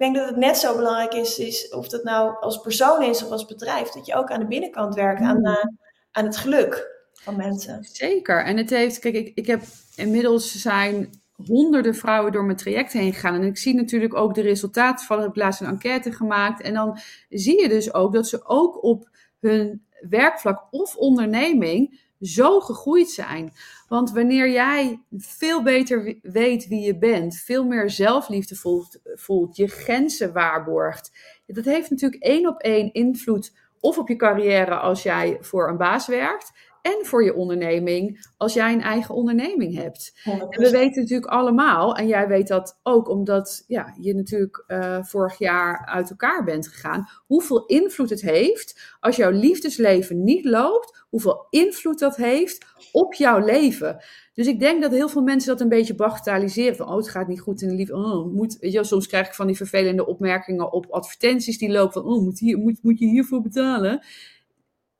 denk dat het net zo belangrijk is, is, of dat nou als persoon is of als bedrijf, dat je ook aan de binnenkant werkt, aan, uh, aan het geluk van mensen. Zeker. En het heeft, kijk, ik, ik heb inmiddels zijn honderden vrouwen door mijn traject heen gegaan. En ik zie natuurlijk ook de resultaten van. Ik heb laatst een enquête gemaakt. En dan zie je dus ook dat ze ook op hun werkvlak of onderneming zo gegroeid zijn. Want wanneer jij veel beter weet wie je bent, veel meer zelfliefde voelt, voelt je grenzen waarborgt, dat heeft natuurlijk één op één invloed of op je carrière als jij voor een baas werkt, en voor je onderneming als jij een eigen onderneming hebt. 100%. En we weten natuurlijk allemaal, en jij weet dat ook omdat ja, je natuurlijk uh, vorig jaar uit elkaar bent gegaan, hoeveel invloed het heeft als jouw liefdesleven niet loopt, hoeveel invloed dat heeft op jouw leven. Dus ik denk dat heel veel mensen dat een beetje bagatelliseren. Van, oh, het gaat niet goed in de liefde. Oh, moet, je, soms krijg ik van die vervelende opmerkingen op advertenties die lopen van, oh, moet, hier, moet, moet je hiervoor betalen?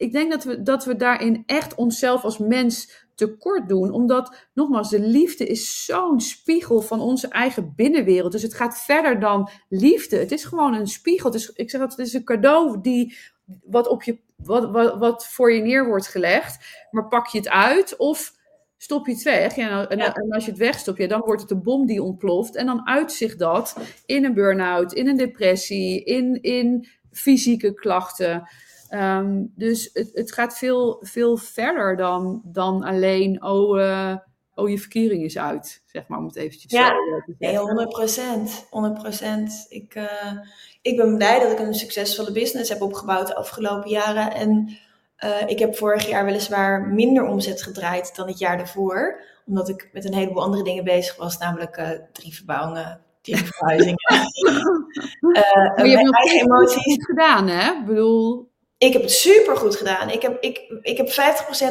Ik denk dat we, dat we daarin echt onszelf als mens tekort doen. Omdat, nogmaals, de liefde is zo'n spiegel van onze eigen binnenwereld. Dus het gaat verder dan liefde. Het is gewoon een spiegel. Dus ik zeg dat het is een cadeau die, wat, op je, wat, wat, wat voor je neer wordt gelegd. Maar pak je het uit of stop je het weg. Ja, en, ja. en, als je het wegstopt, ja, dan wordt het een bom die ontploft. En dan uitzicht dat in een burn-out, in een depressie, in, in fysieke klachten. Um, dus het, het, gaat veel, veel verder dan, dan alleen, oh, uh, oh, je verkering is uit, zeg maar, om het eventjes ja, zo te zeggen. Nee, 100%. 100%. Ik, uh, ik ben blij dat ik een succesvolle business heb opgebouwd de afgelopen jaren. En eh, ik heb vorig jaar weliswaar minder omzet gedraaid dan het jaar daarvoor. Omdat ik met een heleboel andere dingen bezig was, namelijk drie verbouwingen, tien verhuizingen. uh, maar je hebt nog emoties gedaan, hè? Ik bedoel... Ik heb het super goed gedaan. Ik heb, ik, ik heb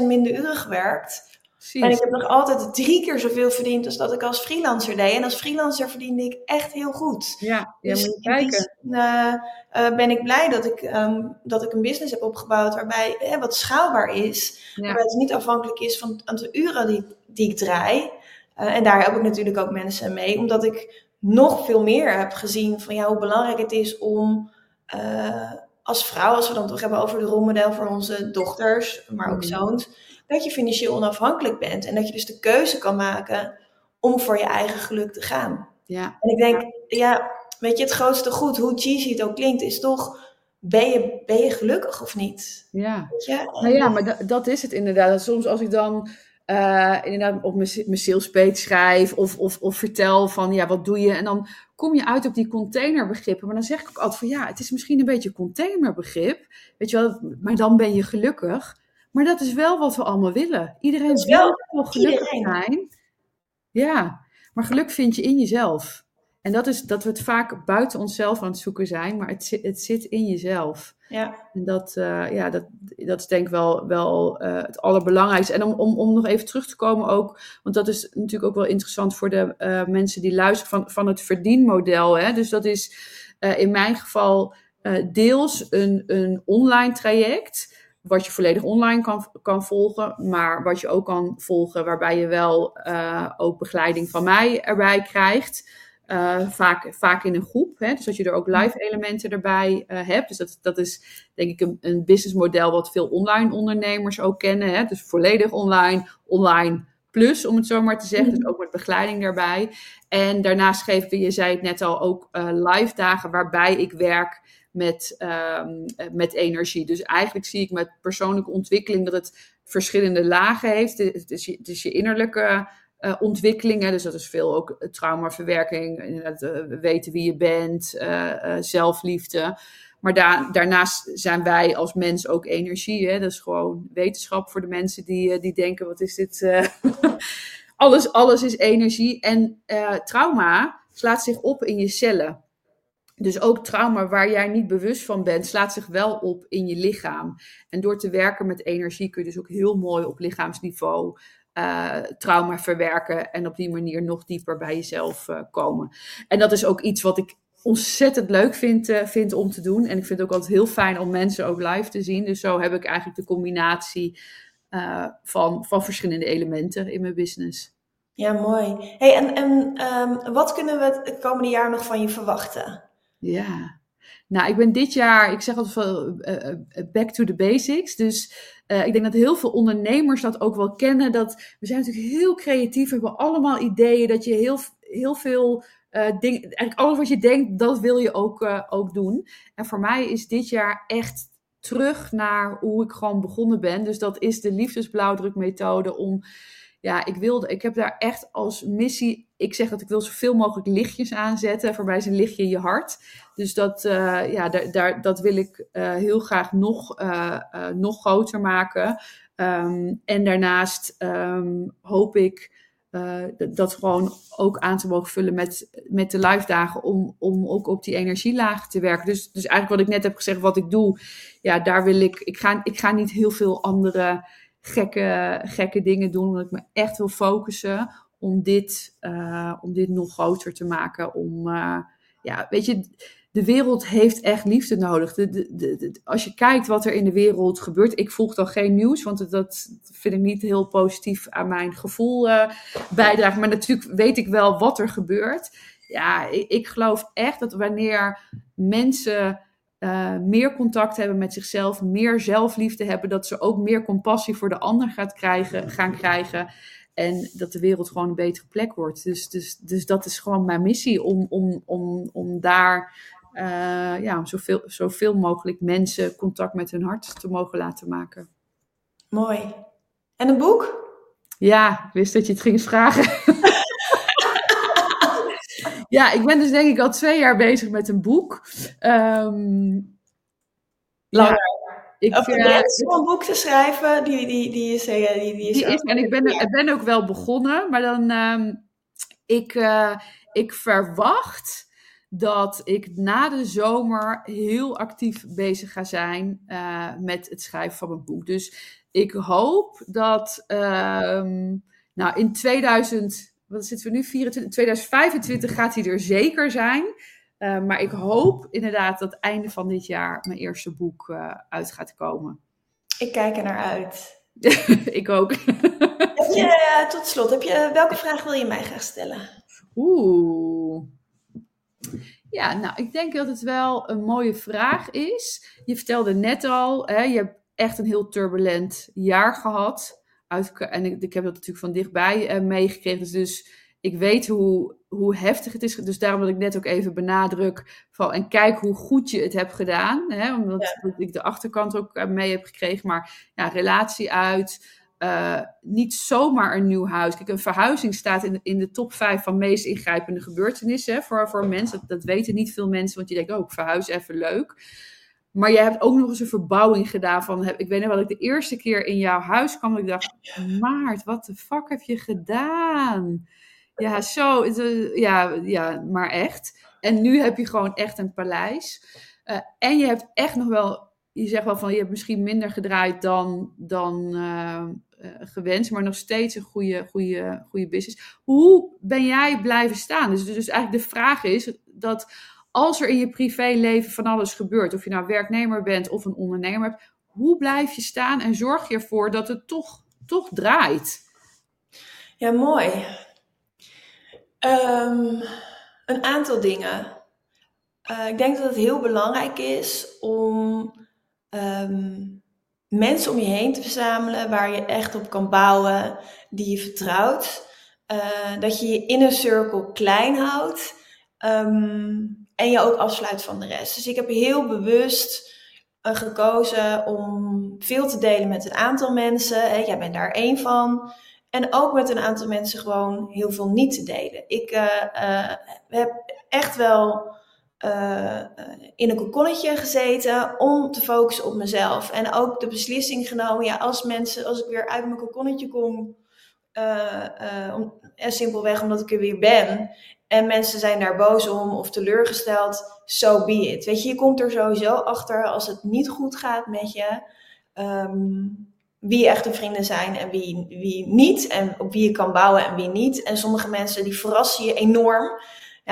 50% minder uren gewerkt. En ik heb nog altijd drie keer zoveel verdiend als dat ik als freelancer deed. En als freelancer verdiende ik echt heel goed. Ja, ja dus moet je kijken. Uh, uh, ben ik blij dat ik, um, dat ik een business heb opgebouwd waarbij uh, wat schaalbaar is. Waarbij het niet afhankelijk is van het aantal uren die, die ik draai. Eh, en daar heb ik natuurlijk ook mensen mee. Omdat ik nog veel meer heb gezien van ja, hoe belangrijk het is om uh, als vrouw, als we dan toch hebben over de rolmodel voor onze dochters, maar ook mm. zoons dat je financieel onafhankelijk bent en dat je dus de keuze kan maken om voor je eigen geluk te gaan. Ja. En ik denk, ja, weet je, het grootste goed, hoe cheesy het ook klinkt, is toch, ben je, ben je gelukkig of niet? Ja, ja? nou ja, maar dat, dat is het inderdaad. Soms als ik dan uh, inderdaad op mijn, mijn sales page schrijf of, of, of vertel van, ja, wat doe je? En dan kom je uit op die containerbegrippen. Maar dan zeg ik ook altijd van, ja, het is misschien een beetje containerbegrip, weet je wel, maar dan ben je gelukkig. Maar dat is wel wat we allemaal willen. Iedereen wil wel gelukkig zijn. Ja, maar geluk vind je in jezelf. En dat is dat we het vaak buiten onszelf aan het zoeken zijn, maar het, zit, het zit in jezelf. Ja. En dat, uh, ja, dat, dat is denk ik wel, wel uh, het allerbelangrijkste. En om, om, om nog even terug te komen ook, want dat is natuurlijk ook wel interessant voor de uh, mensen die luisteren van, van het verdienmodel. Hè? Dus dat is in mijn geval deels een, een online traject wat je volledig online kan, kan volgen, maar wat je ook kan volgen waarbij je wel uh, ook begeleiding van mij erbij krijgt. Uh, vaak, vaak in een groep, hè? dus dat je er ook live elementen erbij uh, hebt. Dus dat, dat is denk ik een, een businessmodel wat veel online ondernemers ook kennen. Hè? Dus volledig online, online plus, om het zo maar te zeggen. Dus ook met begeleiding daarbij. En daarnaast geven we, je zei het net al, ook live dagen waarbij ik werk met, um, met energie. Dus eigenlijk zie ik met persoonlijke ontwikkeling dat het verschillende lagen heeft. Het is je, het is je innerlijke uh, ontwikkelingen. Dus dat is veel ook traumaverwerking, inderdaad, uh, weten wie je bent, zelfliefde. Maar da daarnaast zijn wij als mens ook energie. Hè? Dat is gewoon wetenschap voor de mensen die, die denken: wat is dit? alles, alles is energie. En trauma slaat zich op in je cellen. Dus ook trauma waar jij niet bewust van bent, slaat zich wel op in je lichaam. En door te werken met energie kun je dus ook heel mooi op lichaamsniveau uh, trauma verwerken. En op die manier nog dieper bij jezelf uh, komen. En dat is ook iets wat ik ontzettend leuk vind, uh, vind om te doen. En ik vind het ook altijd heel fijn om mensen ook live te zien. Dus zo heb ik eigenlijk de combinatie van, van verschillende elementen in mijn business. Ja, mooi. Hey, en en um, wat kunnen we het komende jaar nog van je verwachten? Ja. Nou, ik ben dit jaar, ik zeg altijd van uh, back to the basics. Dus ik denk dat heel veel ondernemers dat ook wel kennen. Dat we zijn natuurlijk heel creatief, we hebben allemaal ideeën. Dat je heel, heel veel dingen, eigenlijk alles wat je denkt, dat wil je ook, ook doen. En voor mij is dit jaar echt terug naar hoe ik gewoon begonnen ben. Dus dat is de liefdesblauwdrukmethode om ja, ik wilde, ik heb daar echt als missie. Ik zeg dat ik wil zoveel mogelijk lichtjes aanzetten. Voor mij een lichtje in je hart. Dus dat, uh, ja, daar, daar, dat wil ik uh, heel graag nog, uh, nog groter maken. Um, en daarnaast um, hoop ik dat gewoon ook aan te mogen vullen met, met de live dagen. Om, om ook op die energielaag te werken. Dus, dus eigenlijk wat ik net heb gezegd, wat ik doe. Ja, daar wil ik. Ik ga, ik ga niet heel veel andere gekke, gekke dingen doen. Omdat ik me echt wil focussen om dit, om dit nog groter te maken. Om, ja, weet je, de wereld heeft echt liefde nodig. De, de, als je kijkt wat er in de wereld gebeurt. Ik volg dan geen nieuws, want dat vind ik niet heel positief aan mijn gevoel uh, bijdragen. Maar natuurlijk weet ik wel wat er gebeurt. Ja, ik, ik geloof echt dat wanneer mensen uh, meer contact hebben met zichzelf, meer zelfliefde hebben, dat ze ook meer compassie voor de ander gaat krijgen, gaan krijgen. En dat de wereld gewoon een betere plek wordt. Dus, dus, dus dat is gewoon mijn missie om, om, om, om daar uh, ja, zoveel, zoveel mogelijk mensen contact met hun hart te mogen laten maken. Mooi. En een boek? Ja, ik wist dat je het ging vragen. Ja, ik ben dus denk ik al twee jaar bezig met een boek. Um, Langer. ik, of uh, om een boek te schrijven, die, die, die is... Die, die is, die is en ik ben, ik ben ook wel begonnen, maar dan... Um, ik, uh, ik verwacht dat ik na de zomer heel actief bezig ga zijn uh, met het schrijven van mijn boek. Dus ik hoop dat uh, nou, in 2000, wat zitten we nu? 24, 2025 gaat hij er zeker zijn. Uh, maar ik hoop inderdaad dat einde van dit jaar mijn eerste boek uh, uit gaat komen. Ik kijk er naar uit. ik ook. Heb je, tot slot, heb je, welke vraag wil je mij graag stellen? Oeh. Ja, nou, ik denk dat het wel een mooie vraag is. Je vertelde net al, hè, je hebt echt een heel turbulent jaar gehad. Uit, en ik, ik, heb dat natuurlijk van dichtbij uh, meegekregen. Dus, dus ik weet hoe, hoe heftig het is. Dus daarom dat ik net ook even benadruk van en kijk hoe goed je het hebt gedaan. Hè, omdat ja. ik de achterkant ook mee heb gekregen. Maar ja, relatie uit. Uh, niet zomaar een nieuw huis. Kijk, een verhuizing staat in, in de top 5 van meest ingrijpende gebeurtenissen voor, voor mensen. Dat, weten niet veel mensen, want je denkt, oh, ik verhuis even leuk. Maar je hebt ook nog eens een verbouwing gedaan van, ik weet nog wel, ik de eerste keer in jouw huis kwam, ik dacht, Maart, wat de fuck heb je gedaan? Ja, zo, ja, ja, maar echt. En nu heb je gewoon echt een paleis. Uh, en je hebt echt nog wel, je zegt wel van, je hebt misschien minder gedraaid dan, dan uh, gewenst, maar nog steeds een goede, goede, goede business. Hoe ben jij blijven staan? Dus, dus eigenlijk de vraag is dat als er in je privéleven van alles gebeurt, of je nou werknemer bent of een ondernemer hebt, hoe blijf je staan en zorg je ervoor dat het toch, toch draait? Ja, mooi. Um, een aantal dingen. Uh, ik denk dat het heel belangrijk is om um, mensen om je heen te verzamelen waar je echt op kan bouwen, die je vertrouwt. Uh, dat je je inner circle klein houdt um, en je ook afsluit van de rest. Dus ik heb heel bewust uh, gekozen om veel te delen met een aantal mensen. Hè, jij bent daar één van. En ook met een aantal mensen gewoon heel veel niet te delen. Ik uh, heb echt wel uh, in een kokonnetje gezeten om te focussen op mezelf. En ook de beslissing genomen, ja, als mensen, als ik weer uit mijn kokonnetje kom, uh, uh, om, simpelweg omdat ik er weer ben. En mensen zijn daar boos om of teleurgesteld, so be it. Weet je, je komt er sowieso achter als het niet goed gaat met je. Um, wie echte vrienden zijn en wie, wie niet. En op wie je kan bouwen en wie niet. En sommige mensen die verrassen je enorm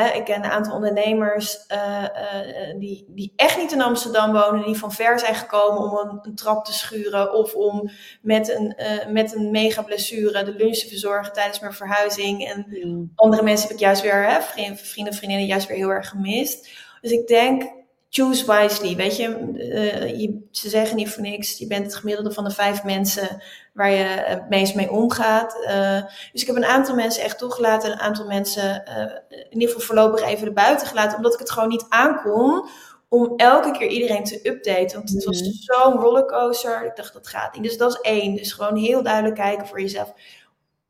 ik ken een aantal ondernemers uh, uh, die, die echt niet in Amsterdam wonen, die van ver zijn gekomen om een, een trap te schuren of om met een, uh, met een mega blessure de lunch te verzorgen tijdens mijn verhuizing. En mm. andere mensen heb ik juist weer, hè, vrienden, vrienden, vriendinnen, juist weer heel erg gemist. Dus ik denk, choose wisely. Weet je, uh, je, ze zeggen niet voor niks. Je bent het gemiddelde van de vijf mensen waar je het meest mee omgaat. Uh, dus ik heb een aantal mensen echt toegelaten. Een aantal mensen uh, in ieder geval voorlopig even erbuiten gelaten. Omdat ik het gewoon niet aankon om elke keer iedereen te updaten. Want het was mhm. zo'n rollercoaster. Ik dacht, dat gaat niet. Dus dat is één. Dus gewoon heel duidelijk kijken voor jezelf.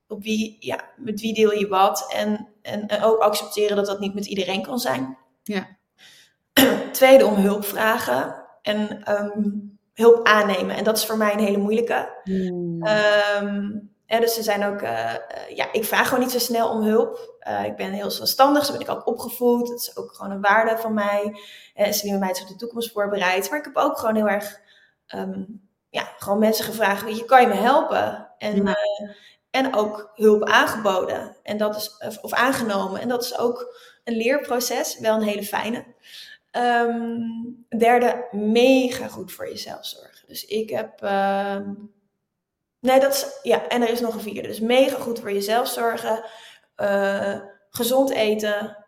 Op wie, ja, met wie deel je wat. En, en, en ook accepteren dat dat niet met iedereen kan zijn. Ja. Tweede, om hulp vragen en um, hulp aannemen. En dat is voor mij een hele moeilijke. Mm. Um, dus ze zijn ook, uh, ja, ik vraag gewoon niet zo snel om hulp. Uh, ik ben heel zelfstandig, zo ben ik ook opgevoed. Dat is ook gewoon een waarde van mij. En ze willen mij op de toekomst voorbereid. Maar ik heb ook gewoon heel erg, um, ja, gewoon mensen gevraagd, weet je, kan je me helpen? En, en ook hulp aangeboden. En dat is, of, of aangenomen. En dat is ook een leerproces, wel een hele fijne. Um, derde, mega goed voor jezelf zorgen. Dus ik heb. Um, nee, dat is. Ja, en er is nog een vierde. Dus mega goed voor jezelf zorgen. Uh, gezond eten.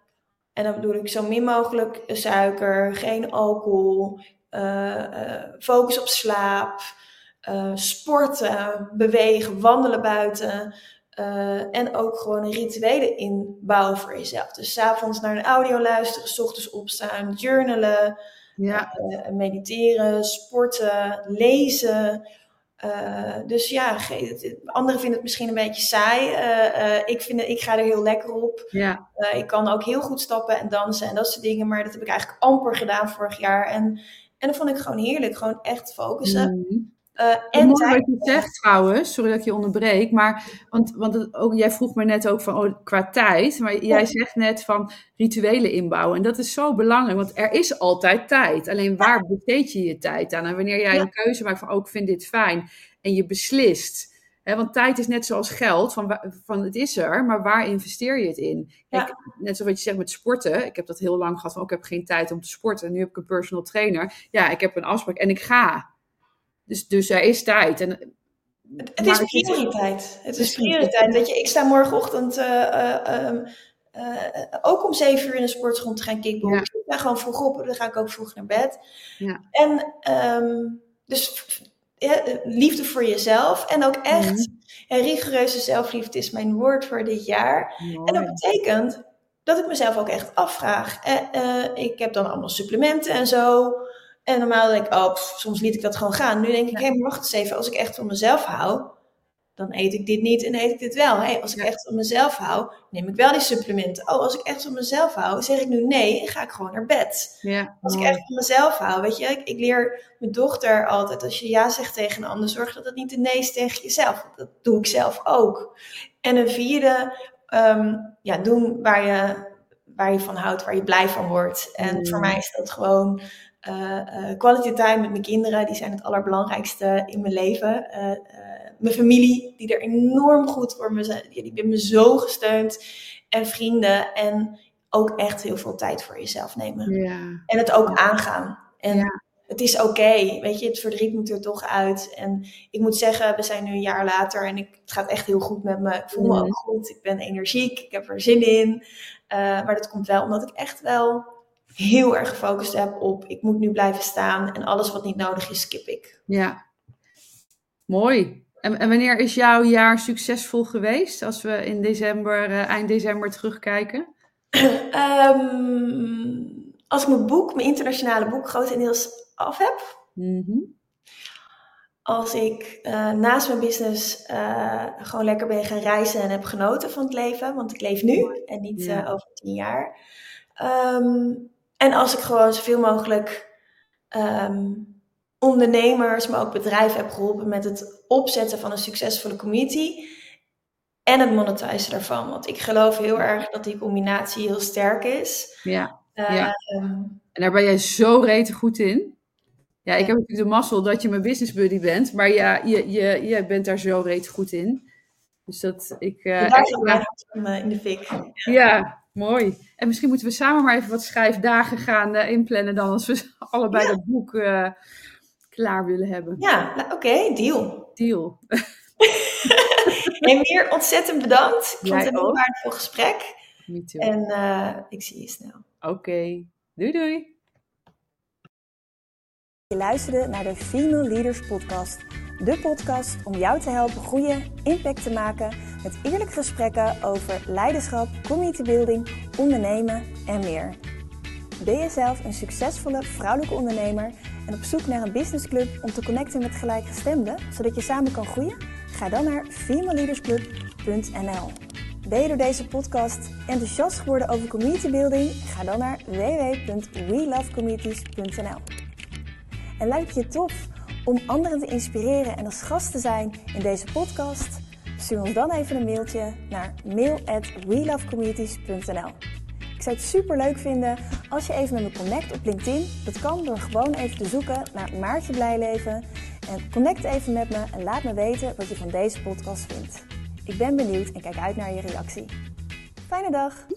En dan bedoel ik zo min mogelijk suiker, geen alcohol. Uh, uh, focus op slaap. sporten, bewegen, wandelen buiten. Uh, en ook gewoon rituelen inbouwen voor jezelf. Dus s'avonds naar een audio luisteren, s ochtends opstaan, journalen, ja. Uh, mediteren, sporten, lezen. Uh, dus ja, anderen vinden het misschien een beetje saai. ik, vind, ik ga er heel lekker op. Ja. ik kan ook heel goed stappen en dansen en dat soort dingen. Maar dat heb ik eigenlijk amper gedaan vorig jaar. En En dat vond ik gewoon heerlijk. Gewoon echt focussen. Mm. Uh, en mooi wat je zegt trouwens, sorry dat ik je onderbreek, maar want, want het, ook, jij vroeg me net ook van oh, qua tijd, maar jij zegt net van rituelen inbouwen en dat is zo belangrijk, want er is altijd tijd. Alleen waar besteed je je tijd aan? En wanneer jij een keuze maakt van oh, ik vind dit fijn en je beslist, hè, want tijd is net zoals geld, van, van het is er, maar waar investeer je het in? Kijk, net zoals wat je zegt met sporten, ik heb dat heel lang gehad van oh, ik heb geen tijd om te sporten, en nu heb ik een personal trainer, ja, ik heb een afspraak en ik ga. Dus, dus er is tijd. En, het, het is prioriteit. Het is prioriteit. Weet je, ik sta morgenochtend uh, ook om zeven uur in de sportschool te gaan kickboxen. Ja. Ik ga gewoon vroeg op, dan ga ik ook vroeg naar bed. Ja. En um, dus ja, liefde voor jezelf en ook echt mm en rigoureuze zelfliefde is mijn woord voor dit jaar. En dat betekent dat ik mezelf ook echt afvraag. Ik heb dan allemaal supplementen en zo. En normaal denk ik, oh, soms liet ik dat gewoon gaan. Nu denk ik, hé, hey, maar wacht eens even. Als ik echt van mezelf hou, dan eet ik dit niet en eet ik dit wel. Hey, als ik echt van mezelf hou, neem ik wel die supplementen. Oh, als ik echt van mezelf hou, zeg ik nu nee en ga ik gewoon naar bed. Ja, als ik echt van mezelf hou, weet je, ik, ik, leer mijn dochter altijd, als je ja zegt tegen een ander, zorg dat het niet een nee is tegen jezelf. Dat doe ik zelf ook. En een vierde, um, ja, doen waar je, waar je van houdt, waar je blij van wordt. En voor mij is dat gewoon quality time met mijn kinderen, die zijn het allerbelangrijkste in mijn leven. Uh, mijn familie, die er enorm goed voor me zijn, die hebben me zo gesteund. En vrienden en ook echt heel veel tijd voor jezelf nemen. Ja. En het ook aangaan. En ja. het is oké, weet je, het verdriet moet er toch uit. En ik moet zeggen, we zijn nu een jaar later en ik, het gaat echt heel goed met me. Ik voel me ook goed, ik ben energiek, ik heb er zin in. maar dat komt wel omdat ik echt wel heel erg gefocust heb op ik moet nu blijven staan en alles wat niet nodig is, skip ik. Ja, mooi. En, en wanneer is jouw jaar succesvol geweest als we in december, uh, eind december terugkijken? um, als ik mijn boek, mijn internationale boek, grotendeels af heb. Mm Als ik uh, naast mijn business uh, gewoon lekker ben gaan reizen en heb genoten van het leven, want ik leef nu en niet ja. over tien jaar. Um, en als ik gewoon zoveel mogelijk um, ondernemers, maar ook bedrijven heb geholpen met het opzetten van een succesvolle community. En het monetizen daarvan. Want ik geloof heel erg dat die combinatie heel sterk is. Ja. ja. Ehm, en daar ben jij zo rete goed in. Ja, ik heb natuurlijk de mazzel dat je mijn business buddy bent. Maar ja, je, je, je bent daar zo rete goed in. Dus dat ik. Uh, daar zit mijn in de fik. Ja, mooi. En misschien moeten we samen maar even wat schrijfdagen gaan uh, inplannen dan als we allebei dat boek uh, klaar willen hebben. Ja, nou, oké, deal. Deal. en meer ontzettend bedankt. Ik vond het een heel waardevol gesprek. Me too. En uh, ik zie je snel. Oké, okay. doei doei. Je luisterde naar de Female Leaders Podcast. De podcast om jou te helpen groeien, impact te maken met eerlijke gesprekken over leiderschap, community building, ondernemen en meer. Ben je zelf een succesvolle vrouwelijke ondernemer en op zoek naar een businessclub om te connecten met gelijkgestemden, zodat je samen kan groeien? Ga dan naar femaleleadersclub.nl. Ben je door deze podcast enthousiast geworden over community building? Ga dan naar www.welovecommunities.nl. En lijkt je tof om anderen te inspireren en als gast te zijn in deze podcast? Stuur ons dan even een mailtje naar mail@welovecommunities.nl. Ik zou het super leuk vinden als je even met me connect op LinkedIn. Dat kan door gewoon even te zoeken naar Maartje Blijleven. En connect even met me en laat me weten wat je van deze podcast vindt. Ik ben benieuwd en kijk uit naar je reactie. Fijne dag!